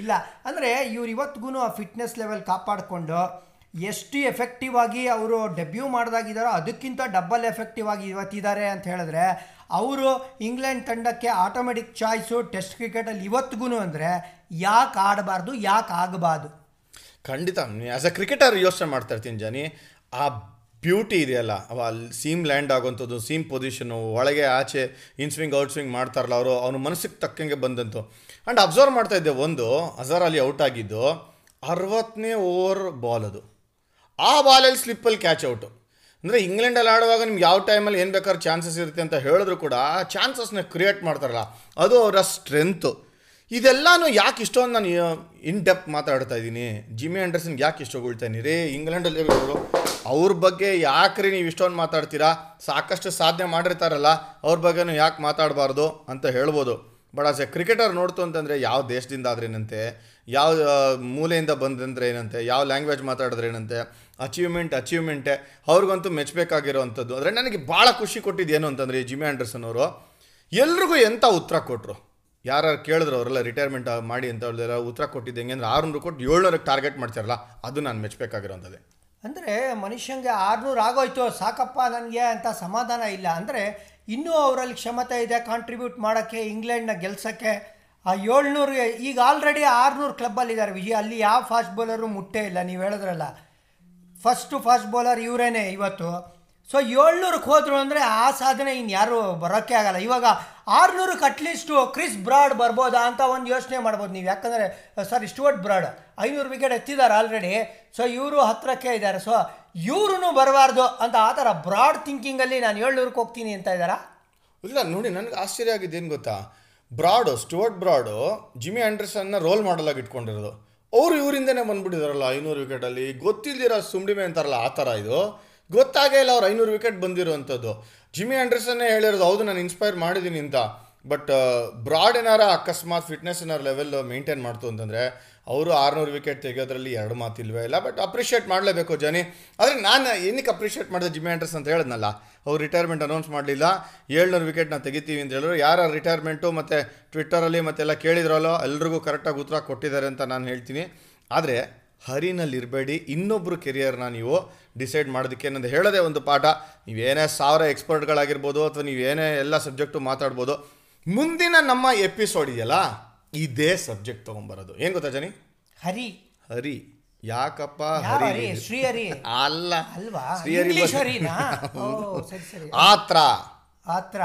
B: ಇಲ್ಲ. ಅಂದರೆ ಇವ್ರು ಇವತ್ತಿಗೂ ಆ ಫಿಟ್ನೆಸ್ ಲೆವೆಲ್ ಕಾಪಾಡಿಕೊಂಡು ಎಷ್ಟು ಎಫೆಕ್ಟಿವ್ ಆಗಿ ಅವರು ಡೆಬ್ಯೂ ಮಾಡಿದಾಗಿದ್ದಾರೋ ಅದಕ್ಕಿಂತ ಡಬಲ್ ಎಫೆಕ್ಟಿವ್ ಆಗಿ ಇವತ್ತಿದ್ದಾರೆ ಅಂತ ಹೇಳಿದ್ರೆ, ಅವರು ಇಂಗ್ಲೆಂಡ್ ತಂಡಕ್ಕೆ ಆಟೋಮೆಟಿಕ್ ಚಾಯ್ಸು ಟೆಸ್ಟ್ ಕ್ರಿಕೆಟಲ್ಲಿ ಇವತ್ತಿಗೂ ಅಂದರೆ ಯಾಕೆ ಆಡಬಾರ್ದು, ಯಾಕೆ ಆಗಬಾರ್ದು?
A: ಖಂಡಿತ. ಆ್ಯಸ್ ಅ ಕ್ರಿಕೆಟರ್ ಯೋಚನೆ ಮಾಡ್ತಾ ಇರ್ತೀನಿ ಜನಿ. ಆ ಬ್ಯೂಟಿ ಇದೆಯಲ್ಲ, ಅವ ಅಲ್ಲಿ ಸೀಮ್ ಲ್ಯಾಂಡ್ ಆಗುವಂಥದ್ದು ಸೀಮ್ ಪೊಸಿಷನು ಒಳಗೆ, ಆಚೆ ಇನ್ ಸ್ವಿಂಗ್ ಔಟ್ ಸ್ವಿಂಗ್ ಮಾಡ್ತಾರಲ್ಲ ಅವರು, ಅವನು ಮನಸ್ಸಿಗೆ ತಕ್ಕಂಗೆ ಬಂದಂತು. ಆ್ಯಂಡ್ ಅಬ್ಸರ್ವ್ ಮಾಡ್ತಾ ಇದ್ದೆ ಒಂದು ಅಜರ್ ಅಲ್ಲಿ ಔಟ್ ಆಗಿದ್ದು, ಅರವತ್ತನೇ ಓವರ್ ಬಾಲ್ ಅದು. ಆ ಬಾಲಲ್ಲಿ ಸ್ಲಿಪ್ಪಲ್ಲಿ ಕ್ಯಾಚ್ ಔಟು ಅಂದರೆ ಇಂಗ್ಲೆಂಡಲ್ಲಿ ಆಡುವಾಗ ನಿಮ್ಗೆ ಯಾವ ಟೈಮಲ್ಲಿ ಏನು ಬೇಕಾದ್ರೂ ಚಾನ್ಸಸ್ ಇರುತ್ತೆ ಅಂತ ಹೇಳಿದ್ರು ಕೂಡ, ಆ ಚಾನ್ಸಸ್ನ ಕ್ರಿಯೇಟ್ ಮಾಡ್ತಾರಲ್ಲ, ಅದು ಅವರ ಸ್ಟ್ರೆಂತು ಇದೆಲ್ಲಾನು ಯಾಕೆ ಇಷ್ಟೊಂದು ನಾನು ಇನ್ ಡೆಪ್ ಮಾತಾಡ್ತಾ ಇದ್ದೀನಿ? ಜಿಮ್ಮಿ ಆ್ಯಂಡರ್ಸನ್ ಯಾಕೆ ಇಷ್ಟ ಹೊಗಳ್ತಾ ಇದ್ದೀನಿ? ರೀ, ಇಂಗ್ಲೆಂಡಲ್ಲಿ ಇರೋರು ಅವ್ರ ಬಗ್ಗೆ ಯಾಕ್ರಿ ನೀವು ಇಷ್ಟೊಂದು ಮಾತಾಡ್ತೀರಾ? ಸಾಕಷ್ಟು ಸಾಧನೆ ಮಾಡಿರ್ತಾರಲ್ಲ, ಅವ್ರ ಬಗ್ಗೆನೂ ಯಾಕೆ ಮಾತಾಡಬಾರ್ದು ಅಂತ ಹೇಳ್ಬೋದು. ಬಟ್ ಆಸ್ ಎ ಕ್ರಿಕೆಟರ್ ನೋಡ್ತು ಅಂತಂದರೆ ಯಾವ ದೇಶದಿಂದ ಆದ್ರೇನಂತೆ ಯಾವ ಮೂಲೆಯಿಂದ ಬಂದಂದ್ರೆ ಏನಂತೆ? ಯಾವ ಲ್ಯಾಂಗ್ವೇಜ್ ಮಾತಾಡಿದ್ರೆ ಏನಂತೆ? ಅಚೀವ್ಮೆಂಟ್ ಅಚೀವ್ಮೆಂಟೇ ಅವ್ರಿಗಂತೂ ಮೆಚ್ಚಬೇಕಾಗಿರೋವಂಥದ್ದು ಅಂದರೆ ನನಗೆ ಭಾಳ ಖುಷಿ ಕೊಟ್ಟಿದ್ದು ಏನು ಅಂತಂದರೆ ಈ ಜಿಮಿ ಆಂಡರ್ಸನ್ ಅವರು. ಎಲ್ರಿಗೂ ಎಂಥ ಉತ್ತರ ಕೊಟ್ಟರು ಯಾರು ಕೇಳಿದ್ರು ಅವರೆಲ್ಲ ರಿಟೈರ್ಮೆಂಟ್ ಮಾಡಿ ಅಂತ ಹೇಳಿದ್ರೆ ಉತ್ತರ ಕೊಟ್ಟಿದ್ದು ಹೆಂಗೆ ಅಂದ್ರೆ ಆರುನೂರು ಕೊಟ್ಟು ಏಳ್ನೂರಕ್ಕೆ ಟಾರ್ಗೆಟ್ ಮಾಡ್ತಾರಲ್ಲ, ಅದು ನಾನು ಮೆಚ್ಚಬೇಕಾಗಿರೋಂಥದ್ದೇ
B: ಅಂದರೆ ಮನುಷ್ಯಂಗೆ ಆರುನೂರು ಆಗೋಯ್ತು, ಸಾಕಪ್ಪ ನನಗೆ ಅಂತ ಸಮಾಧಾನ ಇಲ್ಲ. ಅಂದರೆ ಇನ್ನೂ ಅವರಲ್ಲಿ ಕ್ಷಮತೆ ಇದೆ ಕಾಂಟ್ರಿಬ್ಯೂಟ್ ಮಾಡೋಕ್ಕೆ, ಇಂಗ್ಲೆಂಡ್ನ ಗೆಲ್ಸೋಕ್ಕೆ. ಆ ಏಳ್ನೂರು, ಈಗ ಆಲ್ರೆಡಿ ಆರುನೂರು ಕ್ಲಬ್ಬಲ್ಲಿದ್ದಾರೆ ವಿಜಯ್, ಅಲ್ಲಿ ಯಾವ ಫಾಸ್ಟ್ ಬೌಲರು ಮುಟ್ಟೇ ಇಲ್ಲ, ನೀವು ಹೇಳಿದ್ರಲ್ಲ. ಫಸ್ಟು ಫಾಸ್ಟ್ ಬೌಲರ್ ಇವರೇನೆ ಇವತ್ತು. ಸೊ ಏಳ್ನೂರಕ್ಕೆ ಹೋದ್ರು ಅಂದರೆ ಆ ಸಾಧನೆ ಇನ್ನು ಯಾರು ಬರೋಕ್ಕೆ ಆಗಲ್ಲ. ಇವಾಗ ಆರುನೂರಕ್ಕೆ ಅಟ್ಲೀಸ್ಟು ಕ್ರಿಸ್ ಬ್ರಾಡ್ ಬರ್ಬೋದಾ ಅಂತ ಒಂದು ಯೋಚನೆ ಮಾಡ್ಬೋದು ನೀವು. ಯಾಕಂದರೆ ಸಾರಿ ಸ್ಟುವರ್ಟ್ ಬ್ರಾಡ್ ಐನೂರು ವಿಕೆಟ್ ಎತ್ತಿದ್ದಾರೆ ಆಲ್ರೆಡಿ. ಸೊ ಇವರು ಹತ್ತಿರಕ್ಕೆ ಇದ್ದಾರೆ. ಸೊ ಇವ್ರೂ ಬರಬಾರ್ದು ಅಂತ ಆ ಥರ ಬ್ರಾಡ್ ಥಿಂಕಿಂಗಲ್ಲಿ ನಾನು ಏಳ್ನೂರಕ್ಕೆ ಹೋಗ್ತೀನಿ ಅಂತ ಇದ್ದಾರಾ?
A: ಇಲ್ಲ, ನೋಡಿ, ನನಗೆ ಆಶ್ಚರ್ಯ ಆಗಿದ್ದು ಏನು ಗೊತ್ತಾ? ಬ್ರಾಡು, ಸ್ಟುವರ್ಟ್ ಬ್ರಾಡು ಜಿಮಿ ಆ್ಯಂಡ್ರಸನ್ನ ರೋಲ್ ಮಾಡಲ್ ಆಗಿ ಇಟ್ಕೊಂಡಿರೋದು. ಅವರು ಇವರಿಂದನೇ ಬಂದ್ಬಿಟ್ಟಿದಾರಲ್ಲ ಐನೂರು ವಿಕೆಟಲ್ಲಿ. ಗೊತ್ತಿಲ್ದಿರೋ ಸುಮ್ಡಿಮೆ ಅಂತಾರಲ್ಲ ಆ ಥರ ಇದು. ಗೊತ್ತಾಗೇ ಇಲ್ಲ ಅವ್ರು ಐನೂರು ವಿಕೆಟ್ ಬಂದಿರುವಂಥದ್ದು. ಜಿಮ್ಮಿ ಆ್ಯಂಡರ್ಸನ್ನೇ ಹೇಳಿರೋದು, ಹೌದು, ನಾನು ಇನ್ಸ್ಪೈರ್ ಮಾಡಿದ್ದೀನಿ ಅಂತ. ಬಟ್ ಬ್ರಾಡ್ ಏನಾರ ಅಕಸ್ಮಾತ್ ಫಿಟ್ನೆಸ್ ಏನಾರ ಲೆವೆಲ್ ಮೇಂಟೈನ್ ಮಾಡ್ತು ಅಂತಂದರೆ, ಅವರು ಆರುನೂರು ವಿಕೆಟ್ ತೆಗೆಯೋದ್ರಲ್ಲಿ ಎರಡು ಮಾತಿಲ್ವೇ ಇಲ್ಲ ಬಟ್ ಅಪ್ರಿಷಿಯೇಟ್ ಮಾಡಲೇಬೇಕು ಜನಿ. ಆದರೆ ನಾನು ಏನಕ್ಕೆ ಅಪ್ರಿಷಿಯೇಟ್ ಮಾಡಿದೆ ಜಿಮ್ಮಿ ಆ್ಯಂಡರ್ಸ್ ಅಂತ ಹೇಳಿದ್ನಲ್ಲ, ಅವ್ರು ರಿಟೈರ್ಮೆಂಟ್ ಅನೌನ್ಸ್ ಮಾಡಲಿಲ್ಲ. ಏಳ್ನೂರು ವಿಕೆಟ್ ನಾವು ತೆಗಿತೀವಿ ಅಂತ ಹೇಳಿದ್ರು. ಯಾರ ರಿಟೈರ್ಮೆಂಟು ಮತ್ತು ಟ್ವಿಟ್ಟರಲ್ಲಿ ಮತ್ತೆಲ್ಲ ಕೇಳಿದ್ರಲ್ಲೋ, ಎಲ್ರಿಗೂ ಕರೆಕ್ಟಾಗಿ ಉತ್ತರ ಕೊಟ್ಟಿದ್ದಾರೆ ಅಂತ ನಾನು ಹೇಳ್ತೀನಿ. ಆದರೆ ಹರಿನಲ್ಲಿರಬೇಡಿ ಇನ್ನೊಬ್ಬರು ಕೆರಿಯರ್ನ ನೀವು ಡಿಸೈಡ್ ಮಾಡೋದಕ್ಕೆ ಅನ್ನೋದು ಹೇಳೋದೇ ಒಂದು ಪಾಠ. ನೀವೇನೇ ಸಾವಿರ ಎಕ್ಸ್ಪರ್ಟ್ಗಳಾಗಿರ್ಬೋದು ಅಥವಾ ನೀವೇನೇ ಎಲ್ಲ ಸಬ್ಜೆಕ್ಟು ಮಾತಾಡ್ಬೋದು ಮುಂದಿನ ನಮ್ಮ ಎಪಿಸೋಡ್ ಇದೆಯಲ್ಲ ಇದೇ ಸಬ್ಜೆಕ್ಟ್ ತೊಗೊಂಬರೋದು. ಏನು ಗೊತ್ತಾ ಜನಿ?
B: ಹರಿ.
A: ಹರಿ. ಯಾಕಪ್ಪ ಹರಿ
B: ಹರಿ? ಶ್ರೀಹರಿ. *laughs*
A: ಅಲ್ಲ.
B: ಅಲ್ವಾ? *laughs*
A: ಆತ್ರ.
B: ಆತ್ರ.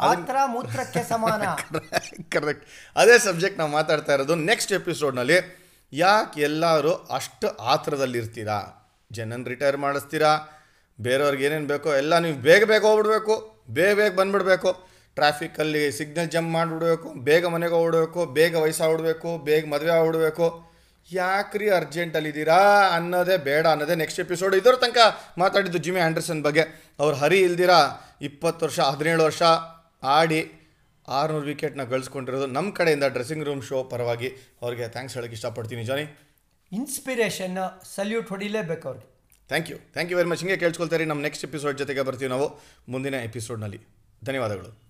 B: ಆತ್ರ ಮೂತ್ರಕ್ಕೆ ಸಮಾನ. *laughs*
A: ಕರೆಕ್ಟ್ ಅದೇ ಸಬ್ಜೆಕ್ಟ್ ನಾವು ಮಾತಾಡ್ತಾ ಇರೋದು ನೆಕ್ಸ್ಟ್ ಎಪಿಸೋಡ್ನಲ್ಲಿ ಯಾಕೆ ಎಲ್ಲರೂ ಅಷ್ಟು ಆತ್ರದಲ್ಲಿರ್ತೀರಾ? ಜನನ್ ರಿಟೈರ್ ಮಾಡಿಸ್ತೀರಾ? ಬೇರೆಯವ್ರಿಗೆ ಏನೇನು ಬೇಕೋ ಎಲ್ಲ ನೀವು ಬೇಗ ಬೇಗ ಹೋಗ್ಬಿಡ್ಬೇಕು, ಬೇಗ ಬೇಗ ಬಂದ್ಬಿಡ್ಬೇಕು. ಟ್ರಾಫಿಕಲ್ಲಿ ಸಿಗ್ನಲ್ ಜಂಪ್ ಮಾಡಿಬಿಡ್ಬೇಕು, ಬೇಗ ಮನೆಗೆ ಹೋಗ್ಬಿಡ್ಬೇಕು, ಬೇಗ ವಯಸ್ಸಾಗ್ಬಿಡ್ಬೇಕು ಬೇಗ ಮದುವೆ ಆಗ್ಬಿಡ್ಬೇಕು. ಯಾಕ್ರಿ ಅರ್ಜೆಂಟಲ್ಲಿದ್ದೀರಾ ಅನ್ನೋದೇ ಬೇಡ ಅನ್ನೋದೇ ನೆಕ್ಸ್ಟ್ ಎಪಿಸೋಡ್ ಇದರ ತನಕ ಮಾತಾಡಿದ್ದು ಜಿಮಿ ಆ್ಯಂಡರ್ಸನ್ ಬಗ್ಗೆ. ಅವ್ರು ಹರಿ ಇಲ್ದಿರಾ? ಇಪ್ಪತ್ತು ವರ್ಷ, ಹದಿನೇಳು ವರ್ಷ, ಆಡಿ ಆರುನೂರು ವಿಕೆಟ್ನ ಗಳಿಸ್ಕೊಂಡಿರೋದು ನಮ್ಮ ಕಡೆಯಿಂದ ಡ್ರೆಸ್ಸಿಂಗ್ ರೂಮ್ ಶೋ ಪರವಾಗಿ ಅವ್ರಿಗೆ ಥ್ಯಾಂಕ್ಸ್ ಹೇಳೋಕ್ಕೆ ಇಷ್ಟಪಡ್ತೀನಿ ಜಾನಿ.
B: ಇನ್ಸ್ಪಿರೇಷನ್ ಸಲ್ಯೂಟ್ ಹೊಡಿಲೇಬೇಕು ಅವ್ರಿಗೆ.
A: Thank you. Thank you very much. ಹಿಂಗೆ ಕೇಳಿಸ್ಕೊಳ್ತಾರೆ ನಮ್ಮ ನೆಕ್ಸ್ಟ್ ಎಪಿಸೋಡ್ ಜೊತೆಗೆ ಬರ್ತೀವಿ ನಾವು ಮುಂದಿನ ಎಪಿಸೋಡ್ನಲ್ಲಿ. ಧನ್ಯವಾದಗಳು.